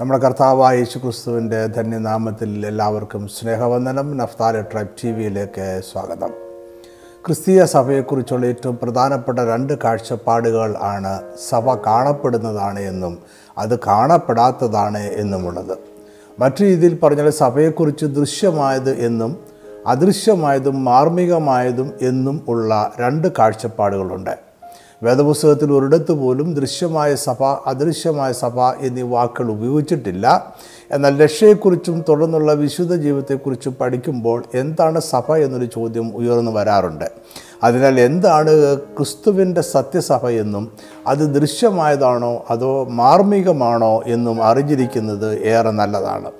നമ്മുടെ കർത്താവായ യേശു ക്രിസ്തുവിന്റെ ധന്യനാമത്തിൽ എല്ലാവർക്കും സ്നേഹവന്ദനം. നഫ്താല ട്രൈബ് ടി വിയിലേക്ക് സ്വാഗതം. ക്രിസ്തീയ സഭയെക്കുറിച്ചുള്ള ഏറ്റവും പ്രധാനപ്പെട്ട രണ്ട് കാഴ്ചപ്പാടുകൾ ആണ് സഭ കാണപ്പെടുന്നതാണ് എന്നും അത് കാണപ്പെടാത്തതാണ് എന്നുമുള്ളത്. മറ്റു രീതിയിൽ പറഞ്ഞാൽ സഭയെക്കുറിച്ച് ദൃശ്യമായത് എന്നും അദൃശ്യമായതും മാർമികമായതും എന്നും ഉള്ള രണ്ട് കാഴ്ചപ്പാടുകളുണ്ട്. വേദപുസ്തകത്തിൽ ഒരിടത്ത് പോലും ദൃശ്യമായ സഭ അദൃശ്യമായ സഭ എന്നീ വാക്കുകൾ ഉപയോഗിച്ചിട്ടില്ല. എന്നാൽ രക്ഷയെക്കുറിച്ചും തുടർന്നുള്ള വിശുദ്ധ ജീവിതത്തെക്കുറിച്ചും പഠിക്കുമ്പോൾ എന്താണ് സഭ എന്നൊരു ചോദ്യം ഉയർന്നു വരാറുണ്ട്. അതിനാൽ എന്താണ് ക്രിസ്തുവിന്റെ സത്യസഭ എന്നും അത് ദൃശ്യമായതാണോ അതോ മാർമികമാണോ എന്നും അറിഞ്ഞിരിക്കുന്നത് ഏറെ നല്ലതാണ്.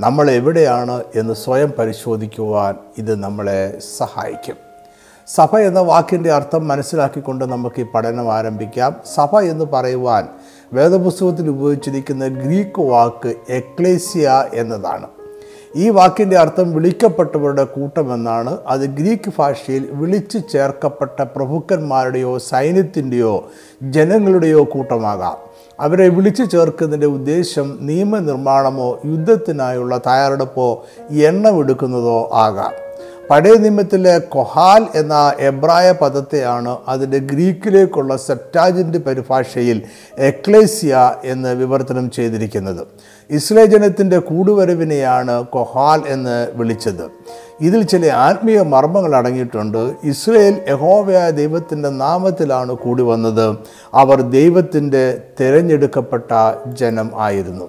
നമ്മൾ എവിടെയാണ് എന്ന് സ്വയം പരിശോധിക്കുവാൻ ഇത് നമ്മളെ സഹായിക്കും. സഭ എന്ന വാക്കിന്റെ അർത്ഥം മനസ്സിലാക്കിക്കൊണ്ട് നമുക്ക് ഈ പഠനം ആരംഭിക്കാം. സഭ എന്ന് പറയുവാൻ വേദപുസ്തകത്തിൽ ഉപയോഗിച്ചിരിക്കുന്ന ഗ്രീക്ക് വാക്ക് എക്ലേസിയ എന്നതാണ്. ഈ വാക്കിന്റെ അർത്ഥം വിളിക്കപ്പെട്ടവരുടെ കൂട്ടമെന്നാണ്. അത് ഗ്രീക്ക് ഭാഷയിൽ വിളിച്ചു ചേർക്കപ്പെട്ട പ്രഭുക്കന്മാരുടെയോ സൈന്യത്തിന്റെയോ ജനങ്ങളുടെയോ കൂട്ടമാകാം. അവരെ വിളിച്ചു ചേർക്കുന്നതിന്റെ ഉദ്ദേശം നിയമനിർമ്മാണമോ യുദ്ധത്തിനായുള്ള തയ്യാറെടുപ്പോ എണ്ണമെടുക്കുന്നതോ ആകാം. പഴയ നിയമത്തിലെ കൊഹാൽ എന്ന എബ്രായ പദത്തെയാണ് അതിന്റെ ഗ്രീക്കിലേക്കുള്ള സെറ്റാജിന്റെ പരിഭാഷയിൽ എക്ലേസിയ എന്ന് വിവർത്തനം ചെയ്തിരിക്കുന്നത്. ഇസ്രയേൽ ജനത്തിന്റെ കൂടുവരവിനെയാണ് കൊഹാൽ എന്ന് വിളിച്ചത്. ഇതിൽ ചില ആത്മീയ മർമ്മങ്ങൾ അടങ്ങിയിട്ടുണ്ട്. ഇസ്രയേൽ യഹോവയായ ദൈവത്തിന്റെ നാമത്തിലാണ് കൂടി വന്നത് അവർ ദൈവത്തിന്റെ തിരഞ്ഞെടുക്കപ്പെട്ട ജനം ആയിരുന്നു.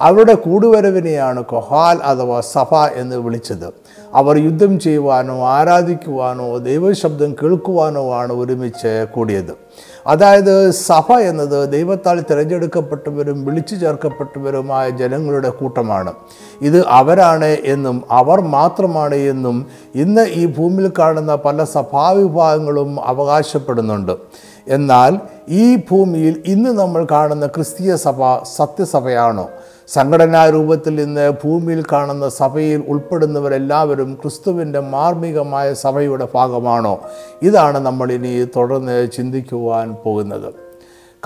അവരുടെ കൂടുവരവിനെയാണ് കൊഹാൽ അഥവാ സഭ എന്ന് വിളിച്ചത്. അവർ യുദ്ധം ചെയ്യുവാനോ ആരാധിക്കുവാനോ ദൈവശബ്ദം കേൾക്കുവാനോ ആണ് ഒരുമിച്ച് കൂടിയത്. അതായത് സഭ എന്നത് ദൈവത്താൽ തിരഞ്ഞെടുക്കപ്പെട്ടവരും വിളിച്ചു ചേർക്കപ്പെട്ടവരുമായ ജനങ്ങളുടെ കൂട്ടമാണ്. ഇത് അവരാണ് എന്നും അവർ മാത്രമാണ് എന്നും ഇന്ന് ഈ ഭൂമിയിൽ കാണുന്ന പല സഭാവിഭാഗങ്ങളും അവകാശപ്പെടുന്നുണ്ട്. എന്നാൽ ഈ ഭൂമിയിൽ ഇന്ന് നമ്മൾ കാണുന്ന ക്രിസ്തീയ സഭ സത്യസഭയാണോ? സംഘടനാ രൂപത്തിൽ ഇന്ന് ഭൂമിയിൽ കാണുന്ന സഭയിൽ ഉൾപ്പെടുന്നവരെല്ലാവരും ക്രിസ്തുവിന്റെ മാർമികമായ സഭയുടെ ഭാഗമാണോ? ഇതാണ് നമ്മൾ ഇനി തുടർന്ന് ചിന്തിക്കുവാൻ പോകുന്നത്.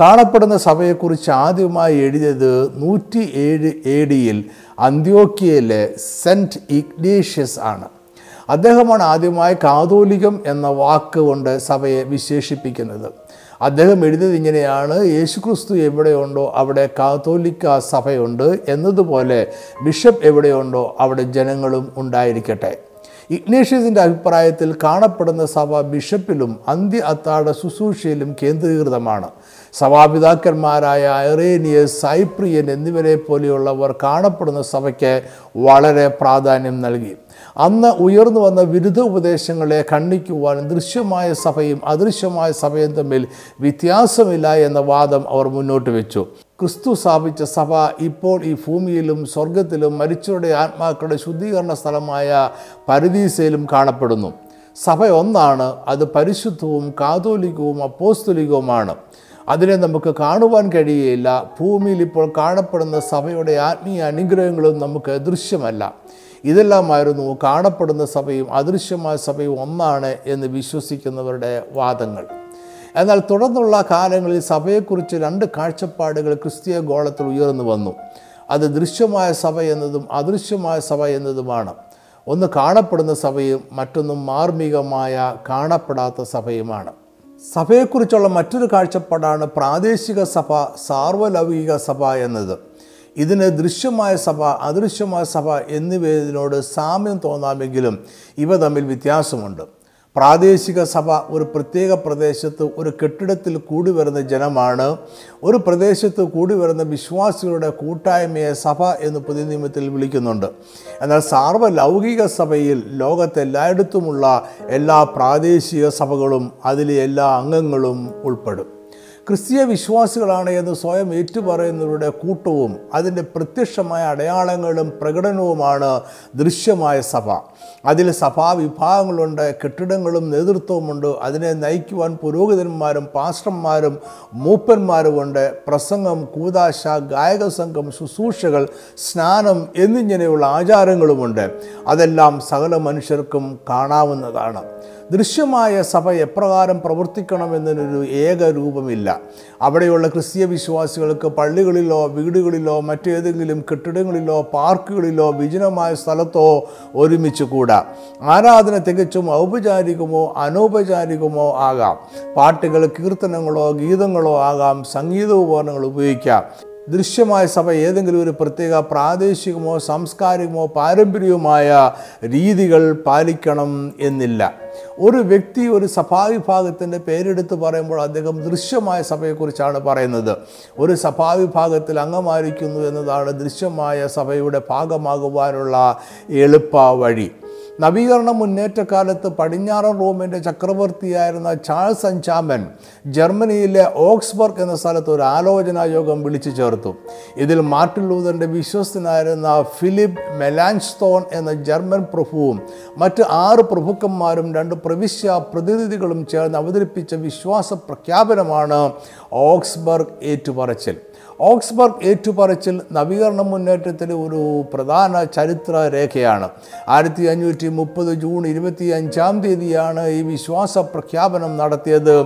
കാണപ്പെടുന്ന സഭയെക്കുറിച്ച് ആദ്യമായി എഴുതിയത് നൂറ്റി ഏഴ് എ ഡിയിൽ അന്ത്യോക്കിയയിലെ സെന്റ് ഇഗ്നേഷ്യസ് ആണ്. അദ്ദേഹമാണ് ആദ്യമായി കാതോലികം എന്ന വാക്ക് കൊണ്ട് സഭയെ വിശേഷിപ്പിക്കുന്നത്. അദ്ദേഹം എഴുതിയത് ഇങ്ങനെയാണ് യേശുക്രിസ്തു എവിടെയുണ്ടോ അവിടെ കാത്തോലിക്ക സഭയുണ്ട് എന്നതുപോലെ ബിഷപ്പ് എവിടെയുണ്ടോ അവിടെ ജനങ്ങളും ഉണ്ടായിരിക്കട്ടെ. ഇഗ്നേഷ്യസിന്റെ അഭിപ്രായത്തിൽ കാണപ്പെടുന്ന സഭ ബിഷപ്പിലും അന്ത്യ അത്താഴ ശുശ്രൂഷയിലും കേന്ദ്രീകൃതമാണ്. സഭാപിതാക്കന്മാരായ ഐറേനിയസ് സൈപ്രിയൻ എന്നിവരെ പോലെയുള്ളവർ കാണപ്പെടുന്ന സഭയ്ക്ക് വളരെ പ്രാധാന്യം നൽകി. അന്ന് ഉയർന്നു വന്ന വിരുദ്ധ ഉപദേശങ്ങളെ ഖണ്ഡിക്കുവാനും ദൃശ്യമായ സഭയും അദൃശ്യമായ സഭയും തമ്മിൽ വ്യത്യാസമില്ല എന്ന വാദം അവർ മുന്നോട്ട് വെച്ചു. ക്രിസ്തു സ്ഥാപിച്ച സഭ ഇപ്പോൾ ഈ ഭൂമിയിലും സ്വർഗത്തിലും മരിച്ചവരുടെ ആത്മാക്കളുടെ ശുദ്ധീകരണ സ്ഥലമായ പരദീസയിലും കാണപ്പെടുന്നു. സഭ ഒന്നാണ് അത് പരിശുദ്ധവും കാതോലികവും അപ്പോസ്തുലികവുമാണ്. അതിനെ നമുക്ക് കാണുവാൻ കഴിയുകയില്ല ഭൂമിയിൽ ഇപ്പോൾ കാണപ്പെടുന്ന സഭയുടെ ആത്മീയ അനുഗ്രഹങ്ങളും നമുക്ക് ദൃശ്യമല്ല ഇതെല്ലാമായിരുന്നു കാണപ്പെടുന്ന സഭയും അദൃശ്യമായ സഭയും ഒന്നാണ് എന്ന് വിശ്വസിക്കുന്നവരുടെ വാദങ്ങൾ. എന്നാൽ തുടർന്നുള്ള കാലങ്ങളിൽ സഭയെക്കുറിച്ച് രണ്ട് കാഴ്ചപ്പാടുകൾ ക്രിസ്തീയ ഗോളത്തിൽ ഉയർന്നു വന്നു. അത് ദൃശ്യമായ സഭ എന്നതും അദൃശ്യമായ സഭ എന്നതുമാണ്. ഒന്ന് കാണപ്പെടുന്ന സഭയും മറ്റൊന്നും മാർമികമായ കാണപ്പെടാത്ത സഭയുമാണ്. സഭയെക്കുറിച്ചുള്ള മറ്റൊരു കാഴ്ചപ്പാടാണ് പ്രാദേശിക സഭ സാർവലൗകിക സഭ എന്നത്. ഇതിന് ദൃശ്യമായ സഭ അദൃശ്യമായ സഭ എന്നിവയോട് സാമ്യം തോന്നാമെങ്കിലും ഇവ തമ്മിൽ വ്യത്യാസമുണ്ട്. പ്രാദേശിക സഭ ഒരു പ്രത്യേക പ്രദേശത്ത് ഒരു കെട്ടിടത്തിൽ കൂടി വരുന്ന ജനമാണ്. ഒരു പ്രദേശത്ത് കൂടി വരുന്ന വിശ്വാസികളുടെ കൂട്ടായ്മയെ സഭ എന്ന് പുതിയ നിയമത്തിൽ വിളിക്കുന്നുണ്ട്. എന്നാൽ സാർവലൗകിക സഭയിൽ ലോകത്തെല്ലായിടത്തുമുള്ള എല്ലാ പ്രാദേശിക സഭകളും അതിലെ എല്ലാ അംഗങ്ങളും ഉൾപ്പെടും. ക്രിസ്തീയ വിശ്വാസികളാണ് എന്ന് സ്വയം ഏറ്റുപറയുന്നവരുടെ കൂട്ടവും അതിന്റെ പ്രത്യക്ഷമായ അടയാളങ്ങളും പ്രകടനവുമാണ് ദൃശ്യമായ സഭ. അതിൽ സഭാ വിഭാഗങ്ങളുണ്ട് കെട്ടിടങ്ങളും നേതൃത്വവുമുണ്ട് അതിനെ നയിക്കുവാൻ പുരോഹിതന്മാരും പാസ്റ്റർമാരും മൂപ്പന്മാരുമുണ്ട്. പ്രസംഗം കൂതാശ ഗായക സംഘം ശുശ്രൂഷകൾ സ്നാനം എന്നിങ്ങനെയുള്ള ആചാരങ്ങളുമുണ്ട്. അതെല്ലാം സകല മനുഷ്യർക്കും കാണാവുന്നതാണ്. ദൃശ്യമായ സഭ എപ്രകാരം പ്രവർത്തിക്കണമെന്നതിനൊരു ഏകരൂപമില്ല അവിടെയുള്ള ക്രിസ്തീയ വിശ്വാസികൾക്ക് പള്ളികളിലോ വീടുകളിലോ മറ്റേതെങ്കിലും കെട്ടിടങ്ങളിലോ പാർക്കുകളിലോ വിജനമായ സ്ഥലത്തോ ഒരുമിച്ച് കൂടാ. ആരാധന തികച്ചും ഔപചാരികമോ അനൗപചാരികമോ ആകാം. പാട്ടുകൾ കീർത്തനങ്ങളോ ഗീതങ്ങളോ ആകാം. സംഗീതോപകരണങ്ങൾ ഉപയോഗിക്കാം. ദൃശ്യമായ സഭ ഏതെങ്കിലും ഒരു പ്രത്യേക പ്രാദേശികമോ സാംസ്കാരികമോ പാരമ്പര്യവുമായ രീതികൾ പാലിക്കണം എന്നില്ല. ഒരു വ്യക്തി ഒരു സഭാവിഭാഗത്തിന്റെ പേരെടുത്ത് പറയുമ്പോൾ അദ്ദേഹം ദൃശ്യമായ സഭയെക്കുറിച്ചാണ് പറയുന്നത്. ഒരു സഭാവിഭാഗത്തിൽ അംഗമായിരിക്കുന്നു എന്നതാണ് ദൃശ്യമായ സഭയുടെ ഭാഗമാകുവാനുള്ള എളുപ്പ വഴി. നവീകരണ മുന്നേറ്റക്കാലത്ത് പടിഞ്ഞാറൻ റോമിന്റെ ചക്രവർത്തിയായിരുന്ന ചാൾസ് അഞ്ചാമൻ ജർമ്മനിയിലെ ഓക്സ്ബർഗ് എന്ന സ്ഥലത്ത് ഒരു ആലോചനാ യോഗം വിളിച്ചു ചേർത്തു. ഇതിൽ മാർട്ടിൻ ലൂതറിന്റെ വിശ്വസ്തനായിരുന്ന ഫിലിപ്പ് മെലാൻസ്തോൺ എന്ന ജർമ്മൻ പ്രഭുവും മറ്റ് ആറ് പ്രഭുക്കന്മാരും രണ്ട് പ്രവിശ്യ പ്രതിനിധികളും ചേർന്ന് അവതരിപ്പിച്ച വിശ്വാസ പ്രഖ്യാപനമാണ് ഓക്സ്ബർഗ് ഏറ്റുപറച്ചിൽ. ഓക്സ്ബർഗ് ഏറ്റുപറച്ചിൽ നവീകരണ മുന്നേറ്റത്തിലെ ഒരു പ്രധാന ചരിത്ര രേഖയാണ് ആയിരത്തി അഞ്ഞൂറ്റി മുപ്പത് ജൂൺ ഇരുപത്തി അഞ്ചാം തീയതിയാണ് ഈ വിശ്വാസ പ്രഖ്യാപനം നടത്തിയത്.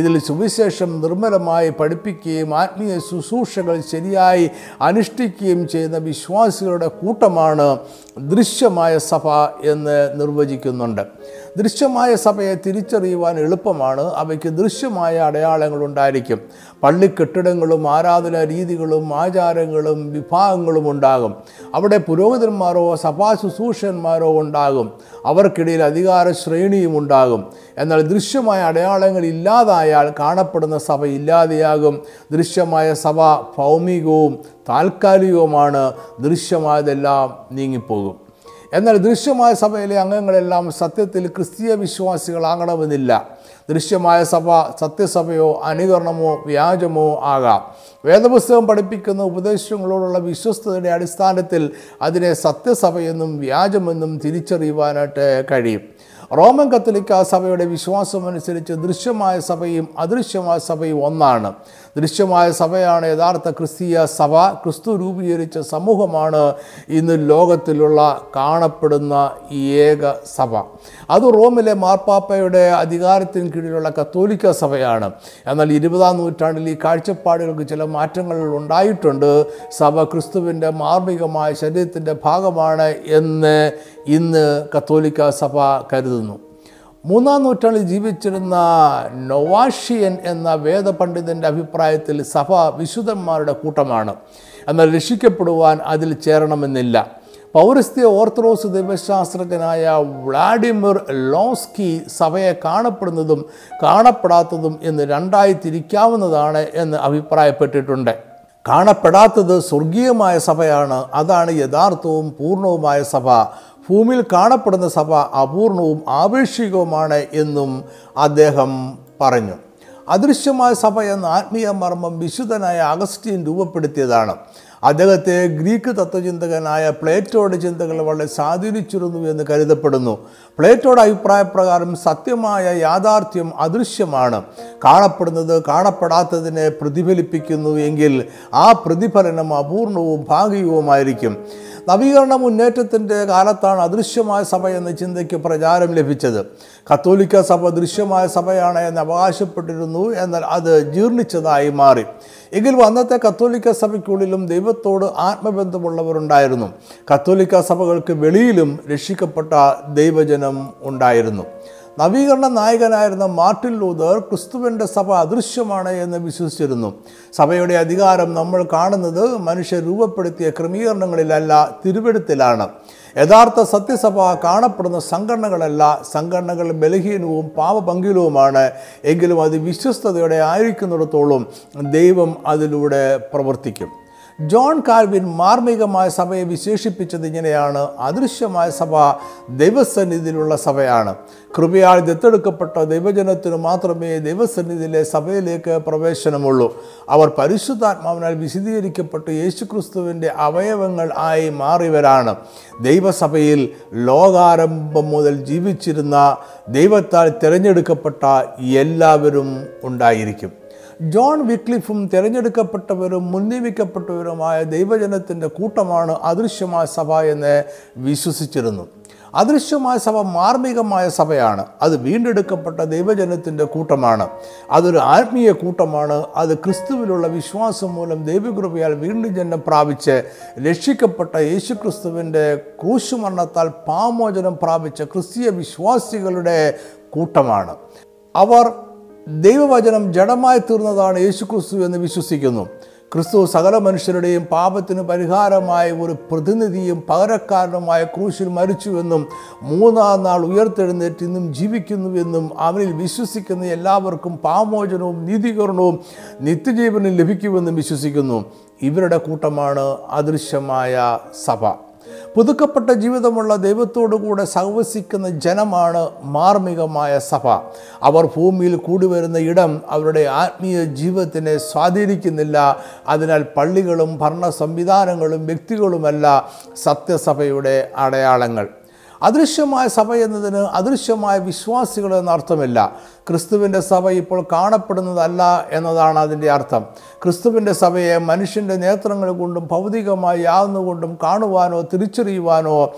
ഇതിൽ സുവിശേഷം നിർമ്മലമായി പഠിപ്പിക്കുകയും ആത്മീയ ശുശ്രൂഷകൾ ശരിയായി അനുഷ്ഠിക്കുകയും ചെയ്യുന്ന വിശ്വാസികളുടെ കൂട്ടമാണ് ദൃശ്യമായ സഭ എന്ന് നിർവചിക്കുന്നുണ്ട്. ദൃശ്യമായ സഭയെ തിരിച്ചറിയുവാൻ എളുപ്പമാണ്. അവയ്ക്ക് ദൃശ്യമായ അടയാളങ്ങൾ ഉണ്ടായിരിക്കും പള്ളി കെട്ടിടങ്ങളും ആരാധന രീതികളും ആചാരങ്ങളും വിഭാഗങ്ങളും ഉണ്ടാകും. അവിടെ പുരോഹിതന്മാരോ സഭാ ശുശ്രൂഷന്മാരോ ഉണ്ടാകും. അവർക്കിടയിൽ അധികാര ശ്രേണിയും ഉണ്ടാകും. എന്നാൽ ദൃശ്യമായ അടയാളങ്ങൾ ഇല്ലാതായാൽ കാണപ്പെടുന്ന സഭ ഇല്ലാതെയാകും. ദൃശ്യമായ സഭ ഭൗമികവും താൽക്കാലികവുമാണ്. ദൃശ്യമായതെല്ലാം നീങ്ങിപ്പോകും. എന്നാൽ ദൃശ്യമായ സഭയിലെ അംഗങ്ങളെല്ലാം സത്യത്തിൽ ക്രിസ്തീയ വിശ്വാസികളാകണമെന്നില്ല ദൃശ്യമായ സഭ സത്യസഭയോ അനുകരണമോ വ്യാജമോ ആകാം. വേദപുസ്തകം പഠിപ്പിക്കുന്ന ഉപദേശങ്ങളോടുള്ള വിശ്വസ്തയുടെ അടിസ്ഥാനത്തിൽ അതിനെ സത്യസഭയെന്നും വ്യാജമെന്നും തിരിച്ചറിയുവാനായിട്ട് കഴിയും. റോമൻ കത്തോലിക്ക സഭയുടെ വിശ്വാസമനുസരിച്ച് ദൃശ്യമായ സഭയും അദൃശ്യമായ സഭയും ഒന്നാണ്. ദൃശ്യമായ സഭയാണ് യഥാർത്ഥ ക്രിസ്തീയ സഭ. ക്രിസ്തു രൂപീകരിച്ച സമൂഹമാണ് ഇന്ന് ലോകത്തിലുള്ള കാണപ്പെടുന്ന ഏക സഭ. അത് റോമിലെ മാർപ്പാപ്പയുടെ അധികാരത്തിന് കീഴിലുള്ള കത്തോലിക്ക സഭയാണ്. എന്നാൽ ഇരുപതാം നൂറ്റാണ്ടിൽ ഈ കാഴ്ചപ്പാടുകൾക്ക് ചില മാറ്റങ്ങൾ ഉണ്ടായിട്ടുണ്ട്. സഭ ക്രിസ്തുവിന്റെ മാർമികമായ ശരീരത്തിന്റെ ഭാഗമാണ് എന്ന് ഇന്ന് കത്തോലിക്ക സഭ കരുതുന്നു. മൂന്നാം നൂറ്റാണ്ടിൽ ജീവിച്ചിരുന്ന നൊവാഷിയൻ എന്ന വേദപണ്ഡിതന്റെ അഭിപ്രായത്തിൽ സഭ വിശുദ്ധന്മാരുടെ കൂട്ടമാണ്. എന്നാൽ രക്ഷിക്കപ്പെടുവാൻ അതിൽ ചേരണമെന്നില്ല. പൗരസ്ത്യ ഓർത്തഡോക്സ് ദൈവശാസ്ത്രജ്ഞനായ വ്ളാഡിമിർ ലോസ്കി സഭയെ കാണപ്പെടുന്നതും കാണപ്പെടാത്തതും എന്ന് രണ്ടായി തിരിക്കാവുന്നതാണ് എന്ന് അഭിപ്രായപ്പെട്ടിട്ടുണ്ട്. കാണപ്പെടാത്തത് സ്വർഗീയമായ സഭയാണ്. അതാണ് യഥാർത്ഥവും പൂർണവുമായ സഭ. ഭൂമിയിൽ കാണപ്പെടുന്ന സഭ അപൂർണവും ആപേക്ഷികവുമാണ് എന്നും അദ്ദേഹം പറഞ്ഞു. അദൃശ്യമായ സഭ എന്ന ആത്മീയ മർമ്മം വിശുദ്ധനായ അഗസ്റ്റീൻ രൂപപ്പെടുത്തിയതാണ്. അദ്ദേഹത്തെ ഗ്രീക്ക് തത്വചിന്തകനായ പ്ലേറ്റോയുടെ ചിന്തകൾ വളരെ സ്വാധീനിച്ചിരുന്നു എന്ന് കരുതപ്പെടുന്നു. പ്ലേറ്റോയുടെ അഭിപ്രായപ്രകാരം സത്യമായ യാഥാർത്ഥ്യം അദൃശ്യമാണ്. കാണപ്പെടുന്നത് കാണപ്പെടാത്തതിനെ പ്രതിഫലിപ്പിക്കുന്നു എങ്കിൽ ആ പ്രതിഫലനം അപൂർണവും ഭാഗികവുമായിരിക്കും. നവീകരണ മുന്നേറ്റത്തിന്റെ കാലത്താണ് അദൃശ്യമായ സഭ എന്ന ചിന്തയ്ക്ക് പ്രചാരം ലഭിച്ചത്. കത്തോലിക്ക സഭ ദൃശ്യമായ സഭയാണ് എന്ന് അവകാശപ്പെട്ടിരുന്നു എന്നാൽ അത് ജീർണിച്ചതായി മാറി. എങ്കിലും അന്നത്തെ കത്തോലിക്ക സഭയ്ക്കുള്ളിലും ദൈവത്തോട് ആത്മബന്ധമുള്ളവരുണ്ടായിരുന്നു. കത്തോലിക്ക സഭകൾക്ക് വെളിയിലും രക്ഷിക്കപ്പെട്ട ദൈവജനം ഉണ്ടായിരുന്നു. നവീകരണ നായകനായിരുന്ന മാർട്ടിൻ ലൂതർ ക്രിസ്തുവിന്റെ സഭ അദൃശ്യമാണ് എന്ന് വിശ്വസിച്ചിരുന്നു. സഭയുടെ അധികാരം നമ്മൾ കാണുന്നത് മനുഷ്യർ രൂപപ്പെടുത്തിയ ക്രമീകരണങ്ങളിലല്ല തിരുവെടുത്തിലാണ് യഥാർത്ഥ സത്യസഭ കാണപ്പെടുന്ന സംഘടനകളല്ല സംഘടനകൾ ബലഹീനവും പാപപങ്കിലവുമാണ് എങ്കിലും അത് വിശ്വസ്തയോടെ ആയിരിക്കുന്നിടത്തോളം ദൈവം അതിലൂടെ പ്രവർത്തിക്കും. ജോൺ കാൽവിൻ മാർമികമായ സഭയെ വിശേഷിപ്പിച്ചത് ഇങ്ങനെയാണ്. അദൃശ്യമായ സഭ ദൈവസന്നിധിയിലുള്ള സഭയാണ്. കൃപയാൽ ദത്തെടുക്കപ്പെട്ട ദൈവജനത്തിന് മാത്രമേ ദൈവസന്നിധിയിലെ സഭയിലേക്ക് പ്രവേശനമുള്ളൂ. അവർ പരിശുദ്ധാത്മാവിനാൽ വിശദീകരിക്കപ്പെട്ട് യേശുക്രിസ്തുവിന്റെ അവയവങ്ങൾ ആയി മാറിയവരാണ്. ദൈവസഭയിൽ ലോകാരംഭം മുതൽ ജീവിച്ചിരുന്ന ദൈവത്താൽ തിരഞ്ഞെടുക്കപ്പെട്ട എല്ലാവരും ഉണ്ടായിരിക്കും. ജോൺ വിക്ലിഫും തിരഞ്ഞെടുക്കപ്പെട്ടവരും മുൻനിയമിക്കപ്പെട്ടവരുമായ ദൈവജനത്തിന്റെ കൂട്ടമാണ് അദൃശ്യമായ സഭ എന്ന് വിശ്വസിച്ചിരുന്നു. അദൃശ്യമായ സഭ മാർമികമായ സഭയാണ്. അത് വീണ്ടെടുക്കപ്പെട്ട ദൈവജനത്തിന്റെ കൂട്ടമാണ്. അതൊരു ആത്മീയ കൂട്ടമാണ്. അത് ക്രിസ്തുവിലുള്ള വിശ്വാസം മൂലം ദൈവകൃപയാൽ വീണ്ടും ജന്മം പ്രാപിച്ച് രക്ഷിക്കപ്പെട്ട യേശുക്രിസ്തുവിന്റെ ക്രൂശുമരണത്താൽ പാമോചനം പ്രാപിച്ച ക്രിസ്തീയ വിശ്വാസികളുടെ കൂട്ടമാണ്. അവർ ദൈവവചനം ജഡമായി തീർന്നതാണ് യേശുക്രിസ്തു എന്ന് വിശ്വസിക്കുന്നു. ക്രിസ്തു സകല മനുഷ്യരുടെയും പാപത്തിന് പരിഹാരമായ ഒരു പ്രതിനിധിയും പകരക്കാരനുമായ ക്രൂശിൽ മരിച്ചുവെന്നും മൂന്നാം നാൾ ഉയർത്തെഴുന്നേറ്റ് ഇന്നും ജീവിക്കുന്നുവെന്നും അവനിൽ വിശ്വസിക്കുന്ന എല്ലാവർക്കും പാമോചനവും നീതീകരണവും നിത്യജീവനും ലഭിക്കുമെന്നും വിശ്വസിക്കുന്നു. ഇവരുടെ കൂട്ടമാണ് അദൃശ്യമായ സഭ. പുതുക്കപ്പെട്ട ജീവിതമുള്ള ദൈവത്തോടു കൂടെ സഹവസിക്കുന്ന ജനമാണ് മാർമികമായ സഭ. അവർ ഭൂമിയിൽ കൂടി വരുന്ന ഇടം അവരുടെ ആത്മീയ ജീവിതത്തിനെ സ്വാധീനിക്കുന്നില്ല. അതിനാൽ പള്ളികളും ഭരണ സംവിധാനങ്ങളും വ്യക്തികളുമല്ല സത്യസഭയുടെ അടയാളങ്ങൾ. അദൃശ്യമായ സഭ എന്നതിന് അദൃശ്യമായ വിശ്വാസികൾ എന്ന അർത്ഥമില്ല. ക്രിസ്തുവിന്റെ സഭ ഇപ്പോൾ കാണപ്പെടുന്നതല്ല എന്നതാണ് അതിന്റെ അർത്ഥം. ക്രിസ്തുവിന്റെ സഭയെ മനുഷ്യന്റെ നേത്രങ്ങൾ കൊണ്ടും ഭൗതികമായി യാതൊന്നുകൊണ്ടും കാണുവാനോ തിരിച്ചറിയുവാനോ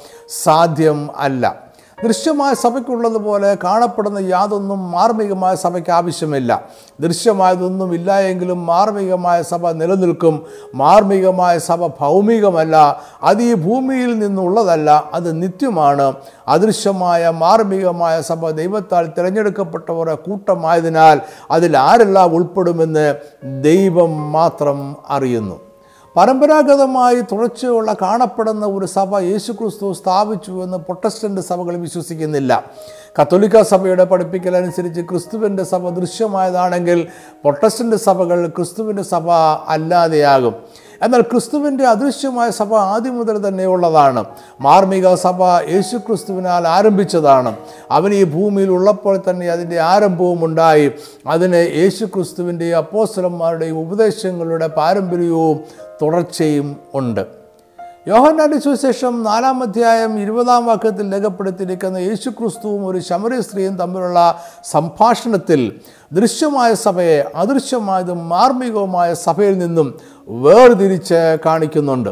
സാധ്യം അല്ല. ദൃശ്യമായ സഭയ്ക്കുള്ളതുപോലെ കാണപ്പെടുന്ന യാതൊന്നും മാർമികമായ സഭയ്ക്ക് ആവശ്യമില്ല. ദൃശ്യമായതൊന്നും ഇല്ല എങ്കിലും മാർമികമായ സഭ നിലനിൽക്കും. മാർമികമായ സഭ ഭൗമികമല്ല. അത് ഈ ഭൂമിയിൽ നിന്നുള്ളതല്ല അത് നിത്യമാണ്. അദൃശ്യമായ മാർമികമായ സഭ ദൈവത്താൽ തിരഞ്ഞെടുക്കപ്പെട്ടവരുടെ കൂട്ടമായതിനാൽ അതിൽ ആരെല്ലാം ഉൾപ്പെടുമെന്ന് ദൈവം മാത്രം അറിയുന്നു. പരമ്പരാഗതമായി തുടർച്ചയുള്ള കാണപ്പെടുന്ന ഒരു സഭ യേശുക്രിസ്തു സ്ഥാപിച്ചു എന്ന് പ്രൊട്ടസ്റ്റന്റ് സഭകൾ വിശ്വസിക്കുന്നില്ല. കത്തോലിക്ക സഭയുടെ പഠിപ്പിക്കൽ അനുസരിച്ച് ക്രിസ്തുവിന്റെ സഭ ദൃശ്യമായതാണെങ്കിൽ പ്രൊട്ടസ്റ്റന്റ് സഭകൾ ക്രിസ്തുവിന്റെ സഭ അല്ലാതെയാകും. എന്നാൽ ക്രിസ്തുവിന്റെ അദൃശ്യമായ സഭ ആദ്യം മുതൽ തന്നെ ഉള്ളതാണ്. മാർമിക സഭ യേശു ക്രിസ്തുവിനാൽ ആരംഭിച്ചതാണ്. അവൻ ഈ ഭൂമിയിൽ ഉള്ളപ്പോൾ തന്നെ അതിന്റെ ആരംഭവും ഉണ്ടായി. അതിന് യേശു ക്രിസ്തുവിന്റെയും അപ്പോസ്തലന്മാരുടെയും ഉപദേശങ്ങളുടെ പാരമ്പര്യവും തുടർച്ചയും ഉണ്ട്. യോഹന്നാന്റെ സുവിശേഷം നാലാം അധ്യായം ഇരുപതാം വാക്യത്തിൽ രേഖപ്പെടുത്തിയിരിക്കുന്ന യേശു ക്രിസ്തുവും ഒരു ശമരി സ്ത്രീയും തമ്മിലുള്ള സംഭാഷണത്തിൽ ദൃശ്യമായ സഭയെ അദൃശ്യമായതും മാർമികവുമായ സഭയിൽ നിന്നും വേർതിരിച്ച് കാണിക്കുന്നുണ്ട്.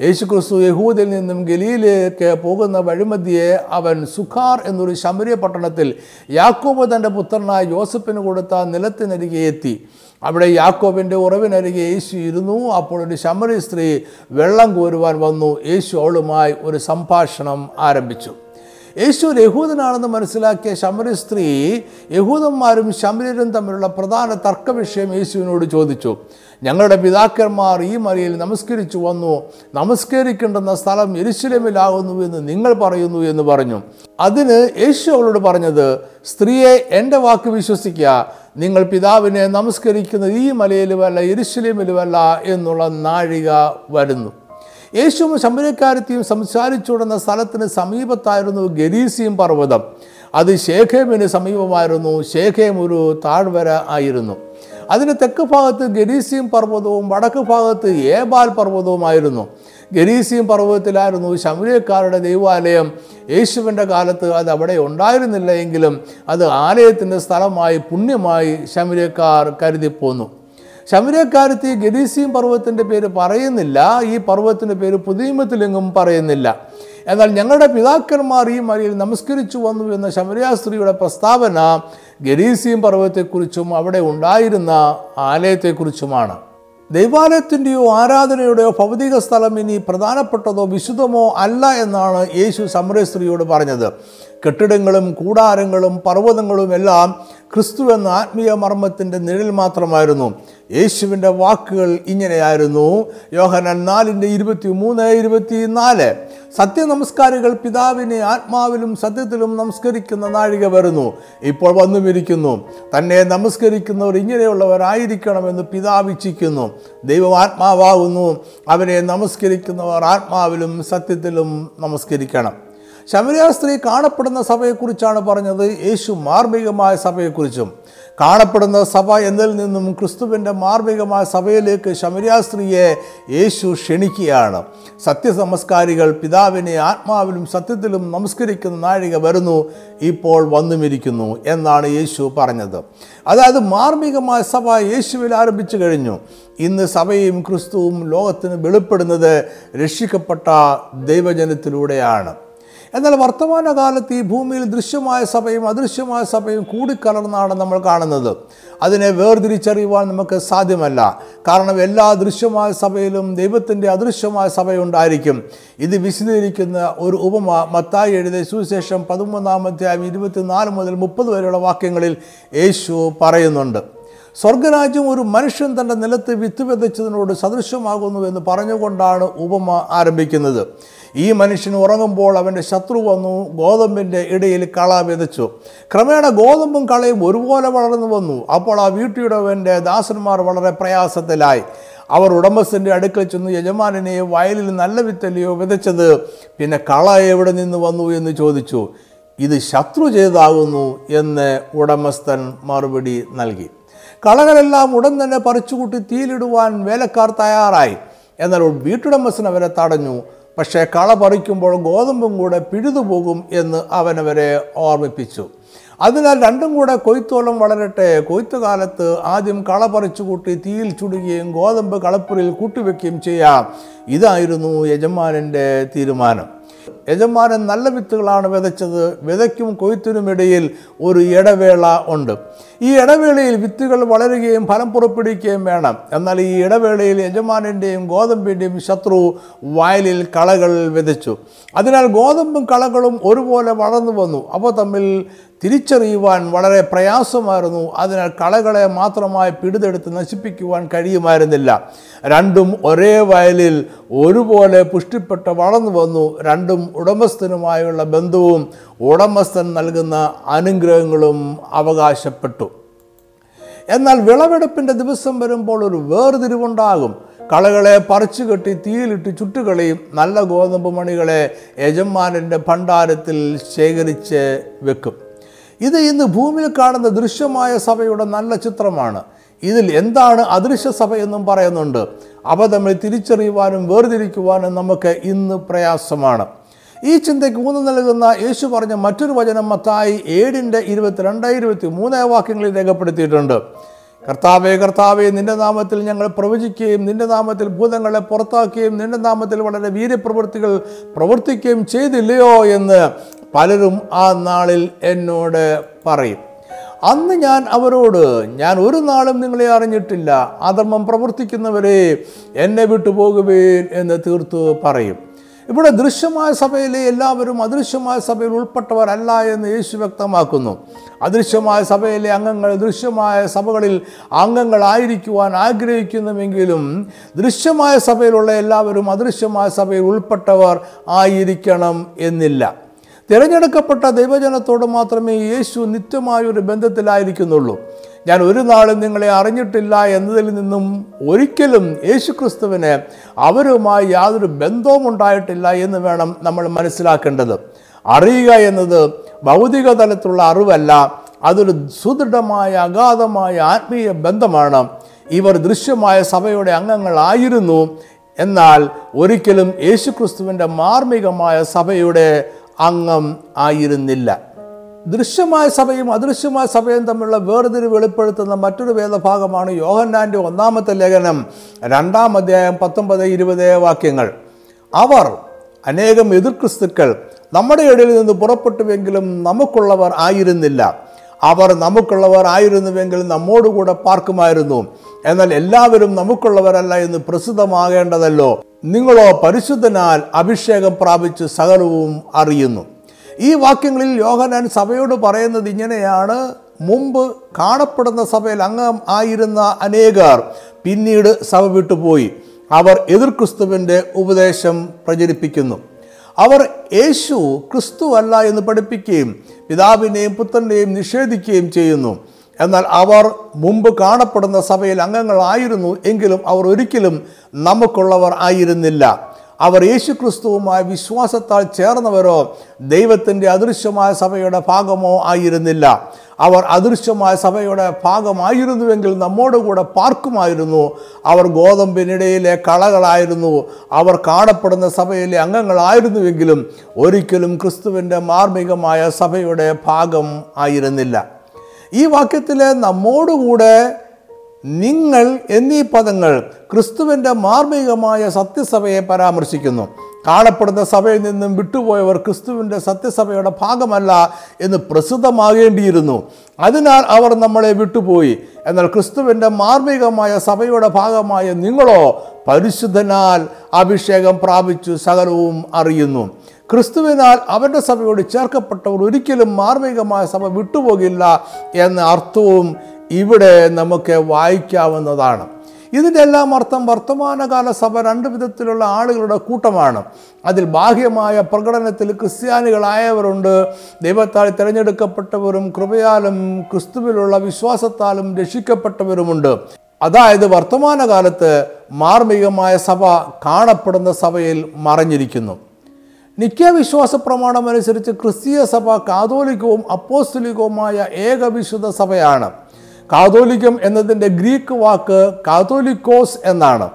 യേശുക്രിസ്തു യഹൂദിൽ നിന്നും ഗലീലേക്ക് പോകുന്ന വഴിമതിയെ അവൻ സുഖാർ എന്നൊരു ശമരിയ പട്ടണത്തിൽ യാക്കോബ് തന്റെ പുത്രനായ ജോസഫിന് കൊടുത്ത നിലത്തിനരികെ എത്തി. അവിടെ യാക്കോബിന്റെ ഉറവിനരികെ യേശു ഇരുന്നു. അപ്പോൾ ഒരു ശമരി സ്ത്രീ വെള്ളം കോരുവാൻ വന്നു. യേശു അവളുമായി ഒരു സംഭാഷണം ആരംഭിച്ചു. യേശു യഹൂദനാണെന്ന് മനസ്സിലാക്കിയ ശമരി സ്ത്രീ യഹൂദന്മാരും ശമരീരും തമ്മിലുള്ള പ്രധാന തർക്ക വിഷയം യേശുവിനോട് ചോദിച്ചു. ഞങ്ങളുടെ പിതാക്കന്മാർ ഈ മലയിൽ നമസ്കരിച്ചു വന്നു. നമസ്കരിക്കേണ്ടുന്ന സ്ഥലം എരിശിലമിലാകുന്നു എന്ന് നിങ്ങൾ പറയുന്നു എന്ന് പറഞ്ഞു. അതിന് യേശു അവളോട് പറഞ്ഞത് സ്ത്രീയെ എന്റെ വാക്ക് വിശ്വസിക്കുക നിങ്ങൾ പിതാവിനെ നമസ്കരിക്കുന്നത് ഈ മലയിലുമല്ല എരിശിലമിലുമല്ല എന്നുള്ള നാഴിക വരുന്നു. യേശുവും ശമ്പരക്കാരത്തെയും സംസാരിച്ചുകൊടുന്ന സ്ഥലത്തിന് സമീപത്തായിരുന്നു ഗരീസിയും പർവതം. അത് ശേഖേമിന് സമീപമായിരുന്നു. ശേഖേം ഒരു താഴ്വര ആയിരുന്നു. അതിന് തെക്ക് ഭാഗത്ത് ഗരീസിയും പർവതവും വടക്ക് ഭാഗത്ത് ഏബാൽ പർവതവുമായിരുന്നു. ഗരീസിയും പർവതത്തിലായിരുന്നു ശമരിയക്കാരുടെ ദൈവാലയം. യേശുവിന്റെ കാലത്ത് അത് അവിടെ ഉണ്ടായിരുന്നില്ല എങ്കിലും അത് ആലയത്തിന്റെ സ്ഥലമായി പുണ്യമായി ശമരിയക്കാർ കരുതിപ്പോന്നു ശമരക്കാരത്തി ഗരീസിയും പർവതത്തിന്റെ പേര് പറയുന്നില്ല ഈ പർവതത്തിന്റെ പേര് പുതിയമത്തിലെങ്ങും പറയുന്നില്ല. എന്നാൽ ഞങ്ങളുടെ പിതാക്കന്മാർ ഈ മലയിൽ നമസ്കരിച്ചു വന്നു എന്ന ശമരിയാസ്ത്രീയുടെ പ്രസ്താവന ഗരീസിയും പർവതത്തെക്കുറിച്ചും അവിടെ ഉണ്ടായിരുന്ന ആലയത്തെക്കുറിച്ചുമാണ്. ദൈവാലയത്തിന്റെയോ ആരാധനയുടെയോ ഭൗതിക സ്ഥലം ഇനി പ്രധാനപ്പെട്ടതോ വിശുദ്ധമോ അല്ല എന്നാണ് യേശു സമരസ്ത്രീയോട് പറഞ്ഞത്. കെട്ടിടങ്ങളും കൂടാരങ്ങളും പർവതങ്ങളും എല്ലാം ക്രിസ്തു എന്ന ആത്മീയ മർമ്മത്തിന്റെ നിഴൽ മാത്രമായിരുന്നു. യേശുവിന്റെ വാക്കുകൾ ഇങ്ങനെയായിരുന്നു. യോഹനൻ നാലിന്റെ ഇരുപത്തി മൂന്ന് ഇരുപത്തി നാല് സത്യനമസ്കാരികൾ പിതാവിനെ ആത്മാവിലും സത്യത്തിലും നമസ്കരിക്കുന്ന നാഴിക വരുന്നു. ഇപ്പോൾ വന്നുമിരിക്കുന്നു. തന്നെ നമസ്കരിക്കുന്നവർ ഇങ്ങനെയുള്ളവരായിരിക്കണമെന്ന് പിതാവ് ഇച്ഛിക്കുന്നു. ദൈവം ആത്മാവാകുന്നു. അവരെ നമസ്കരിക്കുന്നവർ ആത്മാവിലും സത്യത്തിലും നമസ്കരിക്കണം. ശമരിയ സ്ത്രീ കാണപ്പെടുന്ന സഭയെക്കുറിച്ചാണ് പറഞ്ഞത്. യേശു മാർമികമായ സഭയെക്കുറിച്ചും. കാണപ്പെടുന്ന സഭ എന്നതിൽ നിന്നും ക്രിസ്തുവിന്റെ മാർമികമായ സഭയിലേക്ക് ശമരിയ സ്ത്രീയെ യേശു ക്ഷണിക്കുകയാണ്. സത്യസംസ്കാരികൾ പിതാവിനെ ആത്മാവിലും സത്യത്തിലും നമസ്കരിക്കുന്ന നാഴിക വരുന്നു. ഇപ്പോൾ വന്നുമിരിക്കുന്നു എന്നാണ് യേശു പറഞ്ഞത്. അതായത് മാർമികമായ സഭ യേശുവിൽ ആരംഭിച്ചു കഴിഞ്ഞു. ഇന്ന് സഭയും ക്രിസ്തുവും ലോകത്തിന് വെളിപ്പെടുന്നത് രക്ഷിക്കപ്പെട്ട ദൈവജനത്തിലൂടെയാണ്. എന്നാൽ വർത്തമാനകാലത്ത് ഈ ഭൂമിയിൽ ദൃശ്യമായ സഭയും അദൃശ്യമായ സഭയും കൂടിക്കലർന്നാണ് നമ്മൾ കാണുന്നത്. അതിനെ വേർതിരിച്ചറിയുവാൻ നമുക്ക് സാധ്യമല്ല. കാരണം എല്ലാ ദൃശ്യമായ സഭയിലും ദൈവത്തിന്റെ അദൃശ്യമായ സഭയുണ്ടായിരിക്കും. ഇത് വിശദീകരിക്കുന്ന ഒരു ഉപമ മത്തായി എഴുതിയ സുവിശേഷം പതിമൂന്നാമത്തെ ഇരുപത്തിനാല് മുതൽ മുപ്പത് വരെയുള്ള വാക്യങ്ങളിൽ യേശു പറയുന്നുണ്ട്. സ്വർഗരാജ്യം ഒരു മനുഷ്യൻ തന്റെ നിലത്ത് വിത്ത് വിതച്ചതിനോട് സദൃശ്യമാകുന്നു എന്ന് പറഞ്ഞുകൊണ്ടാണ് ഉപമ ആരംഭിക്കുന്നത്. ഈ മനുഷ്യൻ ഉറങ്ങുമ്പോൾ അവന്റെ ശത്രു വന്നു ഗോതമ്പിന്റെ ഇടയിൽ കള വിതച്ചു. ക്രമേണ ഗോതമ്പും കളയും ഒരുപോലെ വളർന്നു വന്നു. അപ്പോൾ ആ വീട്ടിയുടവന്റെ ദാസന്മാർ വളരെ പ്രയാസത്തിലായി. അവർ ഉടമസ്ഥന്റെ അടുക്കൽ ചെന്ന് യജമാനെ വയലിൽ നല്ല വിത്തല്ലയോ വിതച്ചത്? പിന്നെ കള എവിടെ നിന്ന് വന്നു എന്ന് ചോദിച്ചു. ഇത് ശത്രു ചെയ്താകുന്നു എന്ന് ഉടമസ്ഥൻ മറുപടി നൽകി. കളകളെല്ലാം ഉടൻ തന്നെ പറിച്ചുകൂട്ടി തീയിലിടുവാൻ വേലക്കാർ തയ്യാറായി. എന്നാൽ വീട്ടുടമസ്ഥൻ അവരെ തടഞ്ഞു. പക്ഷേ കള പറിക്കുമ്പോൾ ഗോതമ്പും കൂടെ പിഴുതുപോകും എന്ന് അവനവരെ ഓർമ്മിപ്പിച്ചു. അതിനാൽ രണ്ടും കൂടെ കൊയ്ത്തോളം വളരട്ടെ. കൊയ്ത്തുകാലത്ത് ആദ്യം കള പറിച്ചു കൂട്ടി തീയിൽ ചുടുകയും ഗോതമ്പ് കളപ്പുരയിൽ കൂട്ടിവെക്കുകയും ചെയ്യാം. ഇതായിരുന്നു യജമാനന്റെ തീരുമാനം. യജമാനൻ നല്ല വിത്തുകളാണ് വിതച്ചത് വിതയ്ക്കും കൊയ്ത്തിനുമിടയിൽ ഒരു ഇടവേള ഉണ്ട്. ഈ ഇടവേളയിൽ വിത്തുകൾ വളരുകയും ഫലം പുറപ്പെടുവിക്കുകയും വേണം. എന്നാൽ ഈ ഇടവേളയിൽ യജമാനന്റെയും ഗോതമ്പിന്റെയും ശത്രു വയലിൽ കളകൾ വിതച്ചു. അതിനാൽ ഗോതമ്പും കളകളും ഒരുപോലെ വളർന്നു വന്നു. അവ തമ്മിൽ തിരിച്ചറിയുവാൻ വളരെ പ്രയാസമായിരുന്നു. അതിനാൽ കളകളെ മാത്രമായി പിടിതെടുത്ത് നശിപ്പിക്കുവാൻ കഴിയുമായിരുന്നില്ല. രണ്ടും ഒരേ വയലിൽ ഒരുപോലെ പുഷ്ടിപ്പെട്ട് വളർന്നു വന്നു. രണ്ടും ഉടമസ്ഥനുമായുള്ള ബന്ധവും ഉടമസ്ഥൻ നൽകുന്ന അനുഗ്രഹങ്ങളും അവകാശപ്പെട്ടു. എന്നാൽ വിളവെടുപ്പിന്റെ ദിവസം വരുമ്പോൾ ഒരു വേർതിരിവുണ്ടാകും. കളകളെ പറിച്ചു കെട്ടി തീയിലിട്ട് ചുട്ടുകളയും നല്ല ഗോതമ്പ് മണികളെ യജമാനന്റെ ഭണ്ഡാരത്തിൽ ശേഖരിച്ച് വെക്കും. ഇത് ഇന്ന് ഭൂമിയിൽ കാണുന്ന ദൃശ്യമായ സഭയുടെ നല്ല ചിത്രമാണ്. ഇതിൽ എന്താണ് അദൃശ്യ സഭ എന്നും പറയുന്നുണ്ട്. അവ തമ്മിൽ തിരിച്ചറിയുവാനും വേർതിരിക്കുവാനും നമുക്ക് ഇന്ന് പ്രയാസമാണ്. ഈ ചിന്തയ്ക്ക് ഊന്നു നൽകുന്ന യേശു പറഞ്ഞ മറ്റൊരു വചനം മത്തായി ഏഴിന്റെ ഇരുപത്തിരണ്ട് ഇരുപത്തി മൂന്ന് വാക്യങ്ങളിൽ രേഖപ്പെടുത്തിയിട്ടുണ്ട്. കർത്താവേ കർത്താവേ നിന്റെ നാമത്തിൽ ഞങ്ങൾ പ്രവചിക്കുകയും നിന്റെ നാമത്തിൽ ഭൂതങ്ങളെ പുറത്താക്കുകയും നിന്റെ നാമത്തിൽ വളരെ വീര്യപ്രവൃത്തികൾ പ്രവർത്തിക്കുകയും ചെയ്തില്ലയോ? എന്ന് പലരും ആ നാളിൽ എന്നോട് പറയും അന്ന് ഞാൻ അവരോട് ഞാൻ ഒരു നാളും നിങ്ങളെ അറിഞ്ഞിട്ടില്ല. അധർമ്മം പ്രവർത്തിക്കുന്നവരെ എന്നെ വിട്ടുപോകുവേൻ എന്ന് തീർത്തു പറയും. ഇവിടെ ദൃശ്യമായ സഭയിലെ എല്ലാവരും അദൃശ്യമായ സഭയിൽ ഉൾപ്പെട്ടവരല്ല എന്ന് യേശു വ്യക്തമാക്കുന്നു. അദൃശ്യമായ സഭയിലെ അംഗങ്ങൾ ദൃശ്യമായ സഭകളിൽ അംഗങ്ങളായിരിക്കുവാൻ ആഗ്രഹിക്കുന്നുവെങ്കിലും ദൃശ്യമായ സഭയിലുള്ള എല്ലാവരും അദൃശ്യമായ സഭയിൽ ഉൾപ്പെട്ടവർ ആയിരിക്കണം എന്നില്ല. തിരഞ്ഞെടുക്കപ്പെട്ട ദൈവജനത്തോട് മാത്രമേ യേശു നിത്യമായൊരു ബന്ധത്തിലായിരിക്കുന്നുള്ളൂ. ഞാൻ ഒരു നാളും നിങ്ങളെ അറിഞ്ഞിട്ടില്ല എന്നതിൽ നിന്നും ഒരിക്കലും യേശുക്രിസ്തുവിന് അവരുമായി യാതൊരു ബന്ധവും ഉണ്ടായിട്ടില്ല എന്ന് വേണം നമ്മൾ മനസ്സിലാക്കേണ്ടത്. അറിയുക എന്നത് ഭൗതിക തലത്തിലുള്ള അറിവല്ല അതൊരു സുദൃഢമായ അഗാധമായ ആത്മീയ ബന്ധമാണ്. ഇവർ ദൃശ്യമായ സഭയുടെ അംഗങ്ങളായിരുന്നു. എന്നാൽ ഒരിക്കലും യേശുക്രിസ്തുവിന്റെ മാർമികമായ സഭയുടെ അംഗം ആയിരുന്നില്ല. ദൃശ്യമായ സഭയും അദൃശ്യമായ സഭയും തമ്മിലുള്ള വേർതിരിവ് വെളിപ്പെടുത്തുന്ന മറ്റൊരു വേദഭാഗമാണ് യോഹന്നാന്റെ ഒന്നാമത്തെ ലേഖനം രണ്ടാം അധ്യായം പത്തൊമ്പത് ഇരുപത് വാക്യങ്ങൾ. അവർ അനേകം എതിർക്രിസ്തുക്കൾ നമ്മുടെ ഇടയിൽ നിന്ന് പുറപ്പെട്ടുവെങ്കിലും നമുക്കുള്ളവർ ആയിരുന്നില്ല. അവർ നമുക്കുള്ളവർ ആയിരുന്നുവെങ്കിൽ നമ്മോടുകൂടെ പാർക്കുമായിരുന്നു. എന്നാൽ എല്ലാവരും നമുക്കുള്ളവരല്ല എന്ന് പ്രസിദ്ധമാകേണ്ടതല്ലോ. നിങ്ങളോ പരിശുദ്ധനാൽ അഭിഷേകം പ്രാപിച്ച് സകലവും അറിയുന്നു. ഈ വാക്യങ്ങളിൽ യോഹനാൻ സഭയോട് പറയുന്നത് ഇങ്ങനെയാണ്. മുമ്പ് കാണപ്പെടുന്ന സഭയിൽ അംഗം ആയിരുന്ന അനേകർ പിന്നീട് സഭ വിട്ടുപോയി. അവർ എതിർ ക്രിസ്തുവിന്റെ ഉപദേശം പ്രചരിപ്പിക്കുന്നു. അവർ യേശു ക്രിസ്തു അല്ല എന്ന് പഠിപ്പിക്കുകയും പിതാവിനെയും പുത്രനെയും നിഷേധിക്കുകയും ചെയ്യുന്നു. എന്നാൽ അവർ മുമ്പ് കാണപ്പെടുന്ന സഭയിൽ അംഗങ്ങളായിരുന്നു എങ്കിലും അവർ ഒരിക്കലും നമുക്കുള്ളവർ ആയിരുന്നില്ല. അവർ യേശു ക്രിസ്തുവുമായി വിശ്വാസത്താൽ ചേർന്നവരോ ദൈവത്തിന്റെ അദൃശ്യമായ സഭയുടെ ഭാഗമോ ആയിരുന്നില്ല. അവർ അദൃശ്യമായ സഭയുടെ ഭാഗമായിരുന്നുവെങ്കിൽ നമ്മോടുകൂടെ പാർക്കുമായിരുന്നു. അവർ ഗോതമ്പിനിടയിലെ കളകളായിരുന്നു. അവർ കാണപ്പെടുന്ന സഭയിലെ അംഗങ്ങളായിരുന്നുവെങ്കിലും ഒരിക്കലും ക്രിസ്തുവിന്റെ മാർമികമായ സഭയുടെ ഭാഗം ആയിരുന്നില്ല. ഈ വാക്യത്തിലെ നമ്മോടുകൂടെ നിങ്ങൾ എന്നീ പദങ്ങൾ ക്രിസ്തുവിന്റെ മാർമികമായ സത്യസഭയെ പരാമർശിക്കുന്നു. കാണപ്പെടുന്ന സഭയിൽ നിന്നും വിട്ടുപോയവർ ക്രിസ്തുവിന്റെ സത്യസഭയുടെ ഭാഗമല്ല എന്ന് പ്രസിദ്ധമാകേണ്ടിയിരുന്നു. അതിനാൽ അവർ നമ്മളെ വിട്ടുപോയി. എന്നാൽ ക്രിസ്തുവിന്റെ മാർമികമായ സഭയുടെ ഭാഗമായ നിങ്ങളോ പരിശുദ്ധനാൽ അഭിഷേകം പ്രാപിച്ചു സകലവും അറിയുന്നു. ക്രിസ്തുവിനാൽ അവരുടെ സഭയോട് ചേർക്കപ്പെട്ടവർ ഒരിക്കലും മാർമികമായ സഭ വിട്ടുപോകില്ല എന്ന അർത്ഥവും ഇവിടെ നമുക്ക് വായിക്കാവുന്നതാണ്. ഇതിന്റെ എല്ലാം അർത്ഥം വർത്തമാനകാല സഭ രണ്ട് വിധത്തിലുള്ള ആളുകളുടെ കൂട്ടമാണ്. അതിൽ ബാഹ്യമായ പ്രകടനത്തിൽ ക്രിസ്ത്യാനികളായവരുണ്ട്. ദൈവത്താൽ തിരഞ്ഞെടുക്കപ്പെട്ടവരും കൃപയാലും ക്രിസ്തുവിലുള്ള വിശ്വാസത്താലും രക്ഷിക്കപ്പെട്ടവരുമുണ്ട്. അതായത് വർത്തമാനകാലത്ത് മാർമികമായ സഭ കാണപ്പെടുന്ന സഭയിൽ മറഞ്ഞിരിക്കുന്നു. നിത്യ വിശ്വാസ പ്രമാണം അനുസരിച്ച് ക്രിസ്തീയ സഭ കാതോലികവും അപ്പോസ്തലികവുമായ ഏകവിശുദ്ധ സഭയാണ്. കാതോലികം എന്നതിന്റെ ഗ്രീക്ക് വാക്ക് കാതോലിക്കോസ് എന്നാണ്.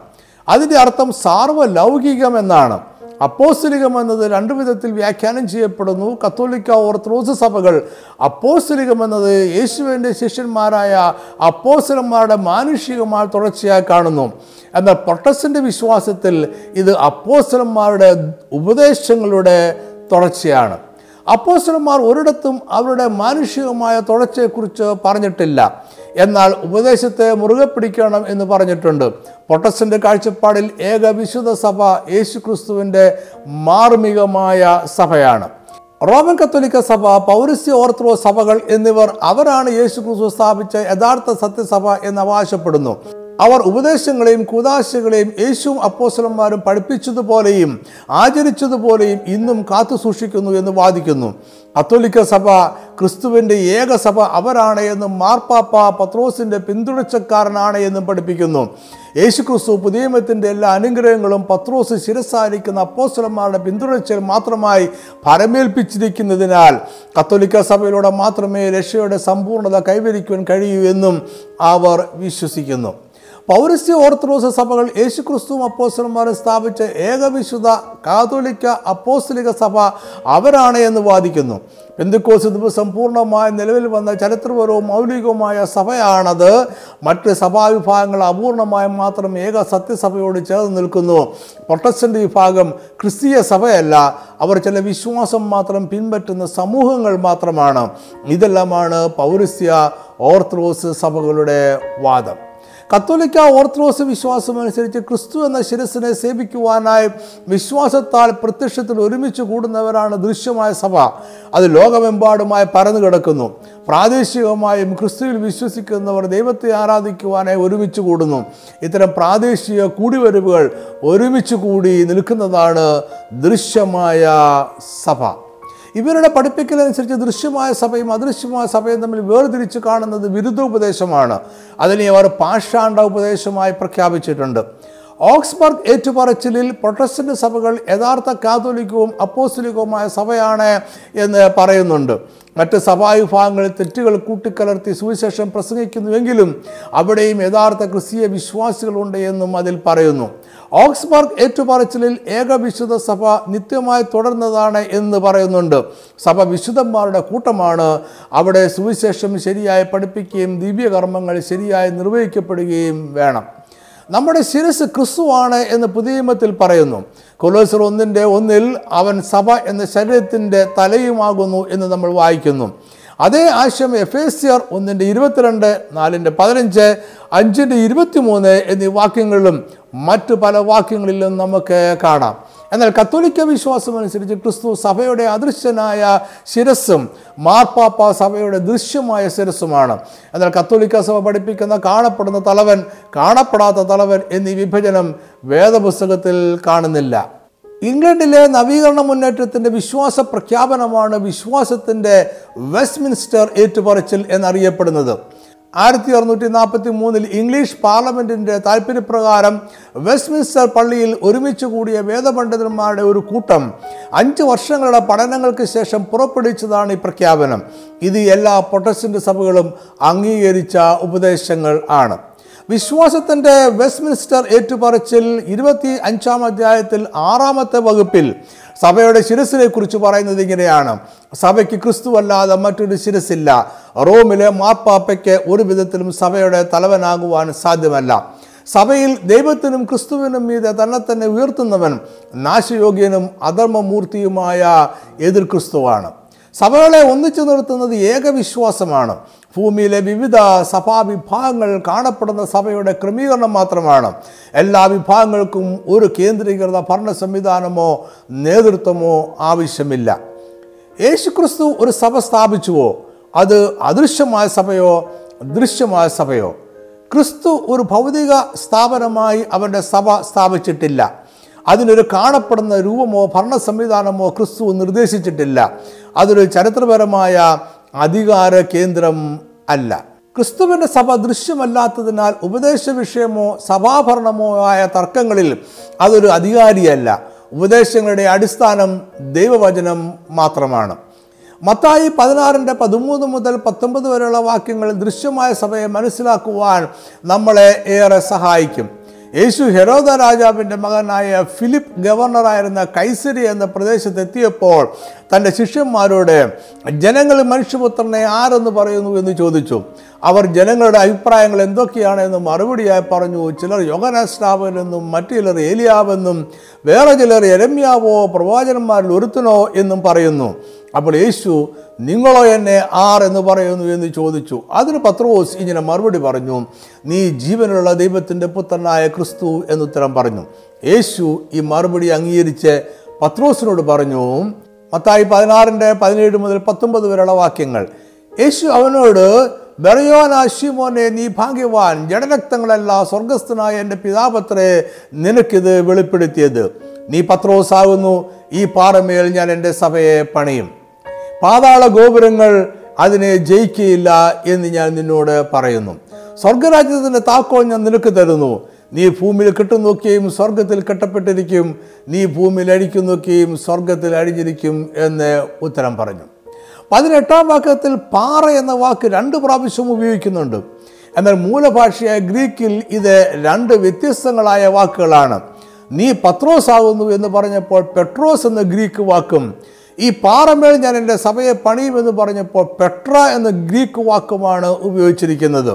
അതിന്റെ അർത്ഥം സാർവലൗകികം എന്നാണ്. അപ്പോസ്തലികം എന്നത് രണ്ടു വിധത്തിൽ വ്യാഖ്യാനം ചെയ്യപ്പെടുന്നു. കത്തോലിക്ക ഓർത്തഡോക്സ് സഭകൾ അപ്പോസ്തലികം എന്നത് യേശുവിന്റെ ശിഷ്യന്മാരായ അപ്പോസ്തലന്മാരുടെ മാനുഷികമായ തുടർച്ചയായി കാണുന്നു. എന്നാൽ പ്രൊട്ടസ്റ്റന്റ് വിശ്വാസത്തിൽ ഇത് അപ്പോസ്തലന്മാരുടെ ഉപദേശങ്ങളുടെ തുടർച്ചയാണ്. അപ്പോസ്തലന്മാർ ഒരിടത്തും അവരുടെ മാനുഷികമായ തുടർച്ചയെക്കുറിച്ച് പറഞ്ഞിട്ടില്ല. എന്നാൽ ഉപദേശത്തെ മുറുകെ പിടിക്കണം എന്ന് പറഞ്ഞിട്ടുണ്ട്. പ്രൊട്ടസ്റ്റന്റ് കാഴ്ചപ്പാടിൽ ഏക വിശുദ്ധ സഭ യേശു ക്രിസ്തുവിന്റെ മാർമികമായ സഭയാണ്. റോമൻ കത്തോലിക്ക സഭ പൗരസ്യ ഓർത്തഡോക്സ് സഭകൾ എന്നിവർ അവരാണ് യേശു ക്രിസ്തു സ്ഥാപിച്ച യഥാർത്ഥ സത്യസഭ എന്ന് അവകാശപ്പെടുന്നു. അവർ ഉപദേശങ്ങളെയും കൂതാശകളെയും യേശുവും അപ്പോസലന്മാരും പഠിപ്പിച്ചതുപോലെയും ആചരിച്ചതുപോലെയും ഇന്നും കാത്തു സൂക്ഷിക്കുന്നു എന്ന് വാദിക്കുന്നു. കത്തോലിക്ക സഭ ക്രിസ്തുവിന്റെ ഏക സഭ അവരാണ് എന്നും മാർപ്പാപ്പ പത്രോസിന്റെ പിന്തുടർച്ചക്കാരനാണ് എന്നും പഠിപ്പിക്കുന്നു. യേശു ക്രിസ്തു പുതിയമത്തിന്റെ എല്ലാ അനുഗ്രഹങ്ങളും പത്രോസ് ശിരസാരിക്കുന്ന അപ്പോസ്തലന്മാരുടെ പിന്തുടർച്ചയിൽ മാത്രമായി പരമേൽപ്പിച്ചിരിക്കുന്നതിനാൽ കത്തോലിക്ക സഭയിലൂടെ മാത്രമേ രക്ഷയുടെ സമ്പൂർണത കൈവരിക്കുവാൻ കഴിയൂ എന്നും അവർ വിശ്വസിക്കുന്നു. പൗരസ്യ ഓർത്തഡോക്സ് സഭകൾ യേശുക്രിസ്തുവും അപ്പോസ്റ്റർമാരെ സ്ഥാപിച്ച ഏകവിശുദ്ധ കാതോലിക്ക അപ്പോസ്റ്റലിക സഭ അവരാണ് എന്ന് വാദിക്കുന്നു. പെന്തുക്കോസ് ദിവസം പൂർണമായി നിലവിൽ വന്ന ചരിത്രപരവും മൗലികവുമായ സഭയാണത്. മറ്റ് സഭാവിഭാഗങ്ങൾ അപൂർണമായും മാത്രം ഏക സത്യസഭയോട് ചേർന്ന് നിൽക്കുന്നു. പ്രൊട്ടസ്റ്റന്റ് വിഭാഗം ക്രിസ്തീയ സഭയല്ല. അവർ ചില വിശ്വാസം മാത്രം പിൻപറ്റുന്ന സമൂഹങ്ങൾ മാത്രമാണ്. ഇതെല്ലാമാണ് പൗരസ്യ ഓർത്തഡോക്സ് സഭകളുടെ വാദം. കത്തോലിക്ക ഓർത്തഡോക്സ് വിശ്വാസം അനുസരിച്ച് ക്രിസ്തു എന്ന ശിരസിനെ സേവിക്കുവാനായി വിശ്വാസത്താൽ പ്രത്യക്ഷത്തിൽ ഒരുമിച്ച് കൂടുന്നവരാണ് ദൃശ്യമായ സഭ. അത് ലോകമെമ്പാടുമായി പരന്നു കിടക്കുന്നു. പ്രാദേശികമായും ക്രിസ്തുവിൽ വിശ്വസിക്കുന്നവർ ദൈവത്തെ ആരാധിക്കുവാനായി ഒരുമിച്ച് കൂടുന്നു. ഇത്തരം പ്രാദേശിക കൂടിവരവുകൾ ഒരുമിച്ച് കൂടി നിൽക്കുന്നതാണ് ദൃശ്യമായ സഭ. ഇവരുടെ പഠിപ്പിക്കലനുസരിച്ച് ദൃശ്യമായ സഭയും അദൃശ്യമായ സഭയും തമ്മിൽ വേർതിരിച്ച് കാണുന്നത് ബിരുദോപദേശമാണ് അതിനെ അവർ പാഷാണ്ട ഉപദേശമായി പ്രഖ്യാപിച്ചിട്ടുണ്ട്. ഓക്സ്ബർഗ് ഏറ്റുപറച്ചിലിൽ പ്രൊട്ടസ്റ്റന്റ് സഭകൾ യഥാർത്ഥ കാതോലിക്കവും അപ്പോസ്തലികവുമായ സഭയാണ് എന്ന് പറയുന്നുണ്ട്. മറ്റ് സഭാവിഭാഗങ്ങളിൽ തെറ്റുകൾ കൂട്ടിക്കലർത്തി സുവിശേഷം പ്രസംഗിക്കുന്നുവെങ്കിലും അവിടെയും യഥാർത്ഥ ക്രിസ്തീയ വിശ്വാസികളുണ്ട് എന്നും അതിൽ പറയുന്നു. ഓക്സ്ബർഗ് ഏറ്റുപറച്ചിലിൽ ഏകവിശുദ്ധ സഭ നിത്യമായി തുടർന്നതാണ് എന്ന് പറയുന്നുണ്ട്. സഭ വിശുദ്ധന്മാരുടെ കൂട്ടമാണ്. അവിടെ സുവിശേഷം ശരിയായി പഠിപ്പിക്കുകയും ദിവ്യകർമ്മങ്ങൾ ശരിയായി നിർവഹിക്കപ്പെടുകയും വേണം. നമ്മുടെ ശിരസ് ക്രിസ്തുവാണ് എന്ന് പുതിയമത്തിൽ പറയുന്നു. കൊലോസർ ഒന്നിന്റെ ഒന്നിൽ അവൻ സഭ എന്ന ശരീരത്തിന്റെ തലയുമാകുന്നു എന്ന് നമ്മൾ വായിക്കുന്നു. അതേ ആശയം എഫേസ്യർ ഒന്നിന്റെ ഇരുപത്തിരണ്ട് നാലിന്റെ പതിനഞ്ച് അഞ്ചിന്റെ ഇരുപത്തിമൂന്ന് എന്നീ വാക്യങ്ങളിലും മറ്റു പല വാക്യങ്ങളിലും നമുക്ക് കാണാം. എന്നാൽ കത്തോലിക്ക വിശ്വാസം അനുസരിച്ച് ക്രിസ്തു സഭയുടെ അദൃശ്യനായ ശിരസ്സും മാർപ്പാപ്പ സഭയുടെ ദൃശ്യമായ ശിരസ്സുമാണ്. എന്നാൽ കത്തോലിക്ക സഭ പഠിപ്പിക്കുന്ന കാണപ്പെടുന്ന തലവൻ കാണപ്പെടാത്ത തലവൻ എന്നീ വിഭജനം വേദപുസ്തകത്തിൽ കാണുന്നില്ല. ഇംഗ്ലണ്ടിലെ നവീകരണ മുന്നേറ്റത്തിന്റെ വിശ്വാസ പ്രഖ്യാപനമാണ് വിശ്വാസത്തിന്റെ വെസ്റ്റ്മിൻസ്റ്റർ ഏറ്റുപറച്ചിൽ എന്നറിയപ്പെടുന്നത്. ആയിരത്തി അറുന്നൂറ്റി നാൽപ്പത്തി മൂന്നിൽ ഇംഗ്ലീഷ് പാർലമെന്റിന്റെ താല്പര്യപ്രകാരം വെസ്റ്റ്മിൻസ്റ്റർ പള്ളിയിൽ ഒരുമിച്ച് കൂടിയ വേദപണ്ഡിതന്മാരുടെ ഒരു കൂട്ടം അഞ്ച് വർഷങ്ങളുടെ പഠനങ്ങൾക്ക് ശേഷം പുറപ്പെടുവിച്ചതാണ് ഈ പ്രഖ്യാപനം. ഇത് എല്ലാ പ്രൊട്ടസ്റ്റന്റ് സഭകളും അംഗീകരിച്ച ഉപദേശങ്ങൾ ആണ്. വിശ്വാസത്തിന്റെ വെസ്റ്റ്മിൻസ്റ്റർ ഏറ്റുപറച്ചിൽ ഇരുപത്തി അഞ്ചാം അധ്യായത്തിൽ ആറാമത്തെ വകുപ്പിൽ സഭയുടെ ശിരസിനെ കുറിച്ച് പറയുന്നത് ഇങ്ങനെയാണ്. സഭയ്ക്ക് ക്രിസ്തുവല്ലാതെ മറ്റൊരു ശിരസില്ല റോമിലെ മാപ്പാപ്പയ്ക്ക് ഒരു വിധത്തിലും സഭയുടെ തലവനാകുവാൻ സാധ്യമല്ല. സഭയിൽ ദൈവത്തിനും ക്രിസ്തുവിനും മീതെ തന്നെ തന്നെ ഉയർത്തുന്നവൻ നാശയോഗ്യനും അധർമ്മമൂർത്തിയുമായ എതിർ ക്രിസ്തുവാണ് സഭകളെ ഒന്നിച്ചു നിർത്തുന്നത് ഏകവിശ്വാസമാണ്. ഭൂമിയിലെ വിവിധ സഭാവിഭാഗങ്ങൾ കാണപ്പെടുന്ന സഭയുടെ ക്രമീകരണം മാത്രമാണ്. എല്ലാ വിഭാഗങ്ങൾക്കും ഒരു കേന്ദ്രീകൃത ഭരണ സംവിധാനമോ നേതൃത്വമോ ആവശ്യമില്ല. യേശുക്രിസ്തു ഒരു സഭ സ്ഥാപിച്ചുവോ? അത് അദൃശ്യമായ സഭയോ? ദൃശ്യമായ സഭയോ? ക്രിസ്തു ഒരു ഭൗതിക സ്ഥാപനമായി അവന്റെ സഭ സ്ഥാപിച്ചിട്ടില്ല. അതിനൊരു കാണപ്പെടുന്ന രൂപമോ ഭരണ സംവിധാനമോ ക്രിസ്തു നിർദ്ദേശിച്ചിട്ടില്ല. അതൊരു ചരിത്രപരമായ അധികാര കേന്ദ്രം അല്ല. ക്രിസ്തുവിന്റെ സഭ ദൃശ്യമല്ലാത്തതിനാൽ ഉപദേശ വിഷയമോ സഭാഭരണമോ ആയ തർക്കങ്ങളിൽ അതൊരു അധികാരിയല്ല. ഉപദേശങ്ങളുടെ അടിസ്ഥാനം ദൈവവചനം മാത്രമാണ്. മത്തായി പതിനാറിന്റെ പതിമൂന്ന് മുതൽ പത്തൊമ്പത് വരെയുള്ള വാക്യങ്ങൾ ദൃശ്യമായ സഭയെ മനസ്സിലാക്കുവാൻ നമ്മളെ ഏറെ സഹായിക്കും. യേശു ഹെരോദ രാജാവിന്റെ മകനായ ഫിലിപ്പ് ഗവർണറായിരുന്ന കൈസരി എന്ന പ്രദേശത്തെത്തിയപ്പോൾ തന്റെ ശിഷ്യന്മാരോട് ജനങ്ങൾ മനുഷ്യപുത്രനെ ആരെന്ന് പറയുന്നു? എന്ന് ചോദിച്ചു. അവർ ജനങ്ങളുടെ അഭിപ്രായങ്ങൾ എന്തൊക്കെയാണ് എന്ന് മറുപടിയായി പറഞ്ഞു. ചിലർ യോഗനാസ്നാവനെന്നും മറ്റു ചിലർ ഏലിയാവെന്നും വേറെ ചിലർ എരമ്യാവോ പ്രവാചകന്മാരിൽ ഒരുത്തനോ എന്നും പറയുന്നു. അപ്പോൾ യേശു നിങ്ങളോ എന്നെ ആർ എന്ന് പറയുന്നു എന്ന് ചോദിച്ചു. അതിന് പത്രോസ് ഇങ്ങനെ മറുപടി പറഞ്ഞു നീ ജീവനുള്ള ദൈവത്തിന്റെ പുത്രനായ ക്രിസ്തു എന്നുത്തരം പറഞ്ഞു. യേശു ഈ മറുപടി അംഗീകരിച്ച് പത്രോസിനോട് പറഞ്ഞു മത്തായി പതിനാറിന്റെ പതിനേഴ് മുതൽ പത്തൊമ്പത് വരെയുള്ള വാക്യങ്ങൾ. യേശു അവനോട് ബെറയോനാശിമോനെ നീ ഭാഗ്യവാൻ. ജഡരക്തങ്ങളല്ല സ്വർഗസ്ഥനായ എന്റെ പിതാപത്രേ നിനക്കിത് വെളിപ്പെടുത്തിയത്. നീ പത്രോസാകുന്നു ഈ പാറമേൽ ഞാൻ എന്റെ സഭയെ പണിയും. പാതാള ഗോപുരങ്ങൾ അതിനെ ജയിക്കുകയില്ല എന്ന് ഞാൻ നിന്നോട് പറയുന്നു. സ്വർഗരാജ്യത്തിന്റെ താക്കോൽ ഞാൻ നിനക്ക് തരുന്നു. നീ ഭൂമിയിൽ കെട്ടുനോക്കിയും സ്വർഗത്തിൽ കെട്ടപ്പെട്ടിരിക്കും. നീ ഭൂമിയിൽ അഴിക്കുന്നൊക്കെയും സ്വർഗത്തിൽ അഴിഞ്ഞിരിക്കും എന്ന് ഉത്തരം പറഞ്ഞു. പതിനെട്ടാം വാക്യത്തിൽ പാറ എന്ന വാക്ക് രണ്ട് പ്രാവശ്യം ഉപയോഗിക്കുന്നുണ്ട്. എന്നാൽ മൂലഭാഷയായ ഗ്രീക്കിൽ ഇത് രണ്ട് വ്യത്യസ്തങ്ങളായ വാക്കുകളാണ്. നീ പത്രോസ് ആകുന്നു എന്ന് പറഞ്ഞപ്പോൾ പെട്രോസ് എന്ന ഗ്രീക്ക് വാക്കും ഈ പാറമേൽ ഞാൻ എന്റെ സഭയെ പണിയുമെന്ന് പറഞ്ഞപ്പോൾ പെട്ര എന്ന ഗ്രീക്ക് വാക്കുമാണ് ഉപയോഗിച്ചിരിക്കുന്നത്.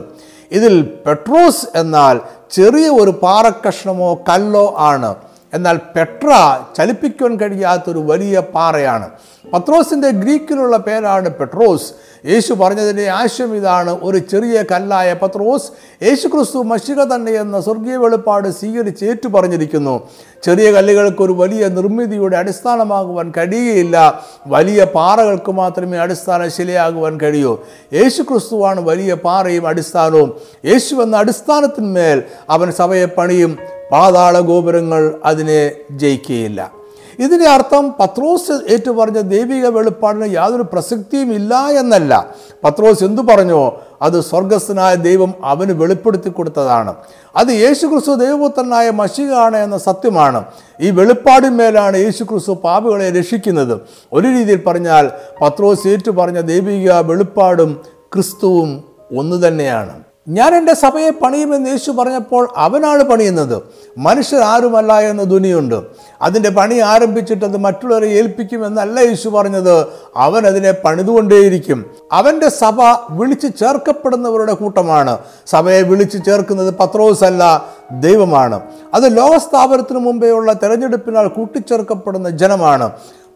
ഇതിൽ പെട്രോസ് എന്നാൽ ചെറിയ ഒരു പാറക്കഷ്ണമോ കല്ലോ ആണ്. എന്നാൽ പെട്ര ചലിപ്പിക്കുവാൻ കഴിയാത്തൊരു വലിയ പാറയാണ്. പത്രോസിന്റെ ഗ്രീക്കിലുള്ള പേരാണ് പെട്രോസ്. യേശു പറഞ്ഞതിന്റെ ആശയം ഇതാണ്. ഒരു ചെറിയ കല്ലായ പത്രോസ് യേശു ക്രിസ്തു മഷിക തന്നെ എന്ന സ്വർഗീയ വെളിപ്പാട് സ്വീകരിച്ച് ഏറ്റു പറഞ്ഞിരിക്കുന്നു ചെറിയ കല്ലുകൾക്ക് ഒരു വലിയ നിർമ്മിതിയുടെ അടിസ്ഥാനമാകുവാൻ കഴിയുകയില്ല. വലിയ പാറകൾക്ക് മാത്രമേ അടിസ്ഥാന ശിലയാകുവാൻ കഴിയൂ. യേശു ക്രിസ്തുവാണ് വലിയ പാറയും അടിസ്ഥാനവും. യേശു എന്ന അടിസ്ഥാനത്തിന്മേൽ അവൻ സഭയെ പണിയും പാതാള ഗോപുരങ്ങൾ അതിനെ ജയിക്കുകയില്ല. ഇതിന്റെ അർത്ഥം പത്രോസ് ഏറ്റുപറഞ്ഞ ദൈവിക വെളിപ്പാടിന് യാതൊരു പ്രസക്തിയും ഇല്ല എന്നല്ല. പത്രോസ് എന്തു പറഞ്ഞോ അത് സ്വർഗസ്ഥനായ ദൈവം അവന് വെളിപ്പെടുത്തി കൊടുത്തതാണ്. അത് യേശുക്രിസ്തു ദൈവപുത്രനായ മഷികാണ് എന്ന സത്യമാണ്. ഈ വെളിപ്പാടിന്മേലാണ് യേശുക്രിസ്തു പാപുകളെ രക്ഷിക്കുന്നത്. ഒരു രീതിയിൽ പറഞ്ഞാൽ പത്രോസ് ഏറ്റു പറഞ്ഞ ദൈവിക വെളിപ്പാടും ക്രിസ്തുവും ഒന്നു തന്നെയാണ് ഞാൻ എന്റെ സഭയെ പണിയുമെന്ന് യേശു പറഞ്ഞപ്പോൾ അവനാണ് പണിയുന്നത്. മനുഷ്യർ ആരുമല്ല എന്ന ധ്വനിയുണ്ട്. അതിന്റെ പണി ആരംഭിച്ചിട്ട് അത് മറ്റുള്ളവരെ ഏൽപ്പിക്കുമെന്നല്ല യേശു പറഞ്ഞത്. അവൻ അതിനെ പണിതുകൊണ്ടേയിരിക്കും. അവന്റെ സഭ വിളിച്ചു ചേർക്കപ്പെടുന്നവരുടെ കൂട്ടമാണ്. സഭയെ വിളിച്ചു ചേർക്കുന്നത് പത്രോസ് അല്ല ദൈവമാണ്. അത് ലോകസ്ഥാപനത്തിന് മുമ്പേയുള്ള തെരഞ്ഞെടുപ്പിനാൽ കൂട്ടിച്ചേർക്കപ്പെടുന്ന ജനമാണ്.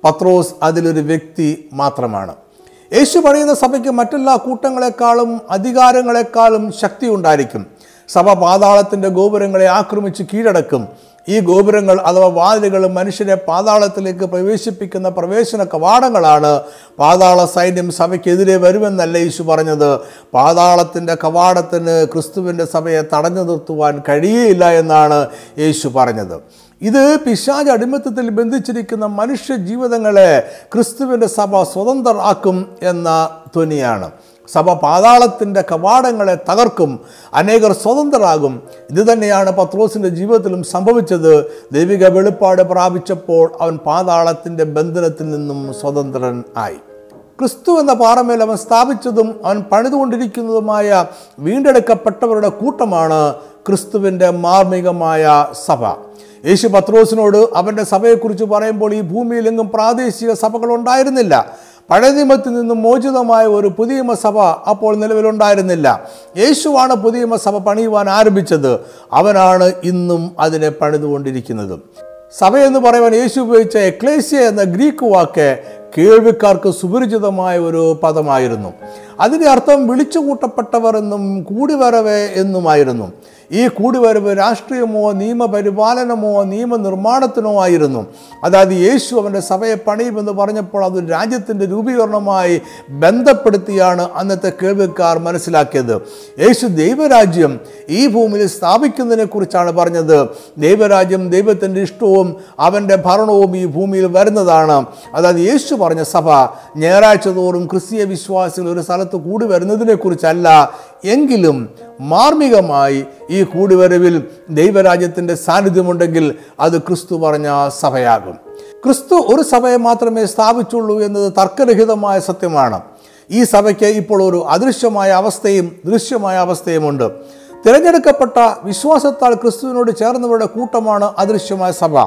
പത്രോസ് അതിലൊരു വ്യക്തി മാത്രമാണ്. യേശു പറയുന്ന സഭയ്ക്ക് മറ്റെല്ലാ കൂട്ടങ്ങളെക്കാളും അധികാരങ്ങളെക്കാളും ശക്തി ഉണ്ടായിരിക്കും. സഭ പാതാളത്തിന്റെ ഗോപുരങ്ങളെ ആക്രമിച്ച് കീഴടക്കും. ഈ ഗോപുരങ്ങൾ അഥവാ വാതിലുകൾ മനുഷ്യരെ പാതാളത്തിലേക്ക് പ്രവേശിപ്പിക്കുന്ന പ്രവേശന കവാടങ്ങളാണ്. പാതാള സൈന്യം സഭയ്ക്കെതിരെ വരുമെന്നല്ല യേശു പറഞ്ഞത്. പാതാളത്തിന്റെ കവാടത്തിന് ക്രിസ്തുവിന്റെ സഭയെ തടഞ്ഞു നിർത്തുവാൻ കഴിയുകയില്ല എന്നാണ് യേശു പറഞ്ഞത്. ഇത് പിശാജ് അടിമത്തത്തിൽ ബന്ധിച്ചിരിക്കുന്ന മനുഷ്യ ജീവിതങ്ങളെ ക്രിസ്തുവിന്റെ സഭ സ്വതന്ത്രരാക്കും എന്ന ധ്വനിയാണ്. സഭ പാതാളത്തിന്റെ കവാടങ്ങളെ തകർക്കും അനേകർ സ്വതന്ത്രരാകും. ഇത് തന്നെയാണ് പത്രോസിന്റെ ജീവിതത്തിലും സംഭവിച്ചത്. ദൈവിക വെളിപ്പാട് പ്രാപിച്ചപ്പോൾ അവൻ പാതാളത്തിന്റെ ബന്ധനത്തിൽ നിന്നും സ്വതന്ത്രൻ ആയി. ക്രിസ്തു എന്ന പാറമേൽ അവൻ സ്ഥാപിച്ചതും അവൻ പണിതുകൊണ്ടിരിക്കുന്നതുമായ വീണ്ടെടുക്കപ്പെട്ടവരുടെ കൂട്ടമാണ് ക്രിസ്തുവിന്റെ മാർമികമായ സഭ. യേശു പത്രോസിനോട് അവന്റെ സഭയെക്കുറിച്ച് പറയുമ്പോൾ ഈ ഭൂമിയിലെങ്ങും പ്രാദേശിക സഭകൾ ഉണ്ടായിരുന്നില്ല. പഴയ നിയമത്തിൽ നിന്നും മോചിതമായ ഒരു പുതിയ സഭ അപ്പോൾ നിലവിലുണ്ടായിരുന്നില്ല. യേശുവാണ് പുതിയ സഭ പണിയുവാൻ ആരംഭിച്ചത്. അവനാണ് ഇന്നും അതിനെ പണിതുകൊണ്ടിരിക്കുന്നത്. സഭ എന്ന് പറയുവാൻ യേശു ഉപയോഗിച്ച എക്ലേസ്യ എന്ന ഗ്രീക്ക് വാക്ക് കേൾവിക്കാർക്ക് സുപരിചിതമായ ഒരു പദമായിരുന്നു. അതിന്റെ അർത്ഥം വിളിച്ചു കൂട്ടപ്പെട്ടവർ എന്നും കൂടിവരവ് എന്നുമായിരുന്നു. ഈ കൂടിവരവ് രാഷ്ട്രീയമോ നിയമപരിപാലനമോ നിയമനിർമ്മാണത്തിനോ ആയിരുന്നു. അതായത് യേശു അവന്റെ സഭയെ പണിയുമെന്ന് പറഞ്ഞപ്പോൾ അത് രാജ്യത്തിന്റെ രൂപീകരണമായി ബന്ധപ്പെടുത്തിയാണ് അന്നത്തെ കേൾവിക്കാർ മനസ്സിലാക്കിയത്. യേശു ദൈവരാജ്യം ഈ ഭൂമിയിൽ സ്ഥാപിക്കുന്നതിനെക്കുറിച്ചാണ് പറഞ്ഞത്. ദൈവരാജ്യം ദൈവത്തിന്റെ ഇഷ്ടവും അവന്റെ ഭരണവും ഈ ഭൂമിയിൽ വരുന്നതാണ്. അതായത് യേശു പറഞ്ഞ സഭ ഞായറാഴ്ച തോറും ക്രിസ്തീയ വിശ്വാസികൾ ഒരു സ്ഥലത്ത് കൂടി വരുന്നതിനെ കുറിച്ചല്ല എങ്കിലും മാർമികമായി ഈ കൂടിവരവിൽ ദൈവരാജ്യത്തിന്റെ സാന്നിധ്യമുണ്ടെങ്കിൽ അത് ക്രിസ്തു പറഞ്ഞ സഭയാകും. ക്രിസ്തു ഒരു സഭയെ മാത്രമേ സ്ഥാപിച്ചുള്ളൂ എന്നത് തർക്കരഹിതമായ സത്യമാണ്. ഈ സഭയ്ക്ക് ഇപ്പോൾ ഒരു അദൃശ്യമായ അവസ്ഥയും ദൃശ്യമായ അവസ്ഥയുമുണ്ട്. തിരഞ്ഞെടുക്കപ്പെട്ട വിശ്വാസത്താൽ ക്രിസ്തുവിനോട് ചേർന്നവരുടെ കൂട്ടമാണ് അദൃശ്യമായ സഭ.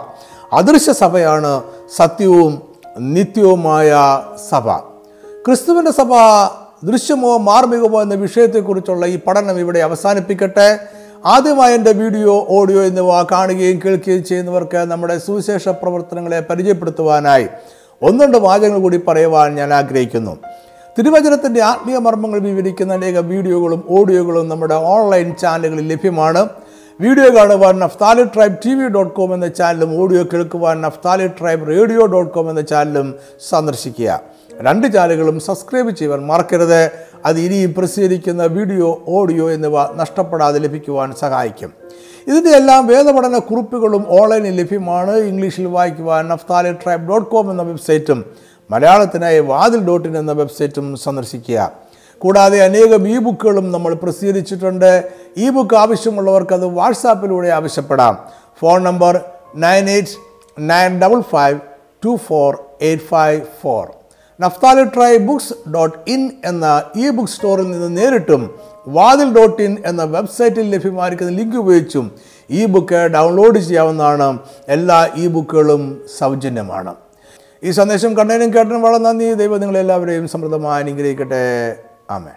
അദൃശ്യ സഭയാണ് സത്യവും നിത്യവുമായ സഭ. ക്രിസ്തുവിന്റെ സഭ ദൃശ്യമോ മാർമികമോ എന്ന വിഷയത്തെക്കുറിച്ചുള്ള ഈ പഠനം ഇവിടെ അവസാനിപ്പിക്കട്ടെ. ആദ്യമായി എന്റെ വീഡിയോ ഓഡിയോ എന്നിവ കാണുകയും കേൾക്കുകയും ചെയ്യുന്നവർക്ക് നമ്മുടെ സുവിശേഷ പ്രവർത്തനങ്ങളെ പരിചയപ്പെടുത്തുവാനായി ഒന്നുണ്ട് വാചകങ്ങൾ കൂടി പറയുവാൻ ഞാൻ ആഗ്രഹിക്കുന്നു. തിരുവചനത്തിന്റെ ആത്മീയ മർമ്മങ്ങൾ വിവരിക്കുന്ന അനേക വീഡിയോകളും ഓഡിയോകളും നമ്മുടെ ഓൺലൈൻ ചാനലുകളിൽ ലഭ്യമാണ്. വീഡിയോ കാണുവാൻ Naphtali tribe T V dot com എന്ന ചാനലും ഓഡിയോ കേൾക്കുവാൻ Naphtali tribe radio dot com എന്ന ചാനലും സന്ദർശിക്കുക. രണ്ട് ചാനലുകളും സബ്സ്ക്രൈബ് ചെയ്യുവാൻ മറക്കരുത്. അത് ഇനിയും പ്രസിദ്ധീകരിക്കുന്ന വീഡിയോ ഓഡിയോ എന്നിവ നഷ്ടപ്പെടാതെ ലഭിക്കുവാൻ സഹായിക്കും. ഇതിന്റെ എല്ലാം വേദപഠന കുറിപ്പുകളും ഓൺലൈനിൽ ലഭ്യമാണ്. ഇംഗ്ലീഷിൽ വായിക്കുവാൻ നഫ്താലി ട്രൈബ് ഡോട്ട് കോം എന്ന വെബ്സൈറ്റും മലയാളത്തിനായി വാതിൽ ഡോട്ട് ഇൻ എന്ന വെബ്സൈറ്റും സന്ദർശിക്കുക. കൂടാതെ അനേകം ഇ ബുക്കുകളും നമ്മൾ പ്രസിദ്ധീകരിച്ചിട്ടുണ്ട്. ഇ ബുക്ക് ആവശ്യമുള്ളവർക്ക് അത് വാട്സാപ്പിലൂടെ ആവശ്യപ്പെടാം. Phone number nine eight nine double five two four eight five four. Naphtali tri books dot in എന്ന ഇ ബുക്ക് സ്റ്റോറിൽ നിന്ന് നേരിട്ടും വാതിൽ ഡോട്ട് ഇൻ എന്ന വെബ്സൈറ്റിൽ ലഭ്യമായിരിക്കുന്ന ലിങ്ക് ഉപയോഗിച്ചും ഈ ബുക്ക് ഡൗൺലോഡ് ചെയ്യാവുന്നതാണ്. എല്ലാ ഇ ബുക്കുകളും സൗജന്യമാണ്. ഈ സന്ദേശം കണ്ടതിനും കേട്ടതിനും വളരെ നന്ദി. ദൈവം നിങ്ങളെല്ലാവരെയും സമൃദ്ധമായി അനുഗ്രഹിക്കട്ടെ. ആമേ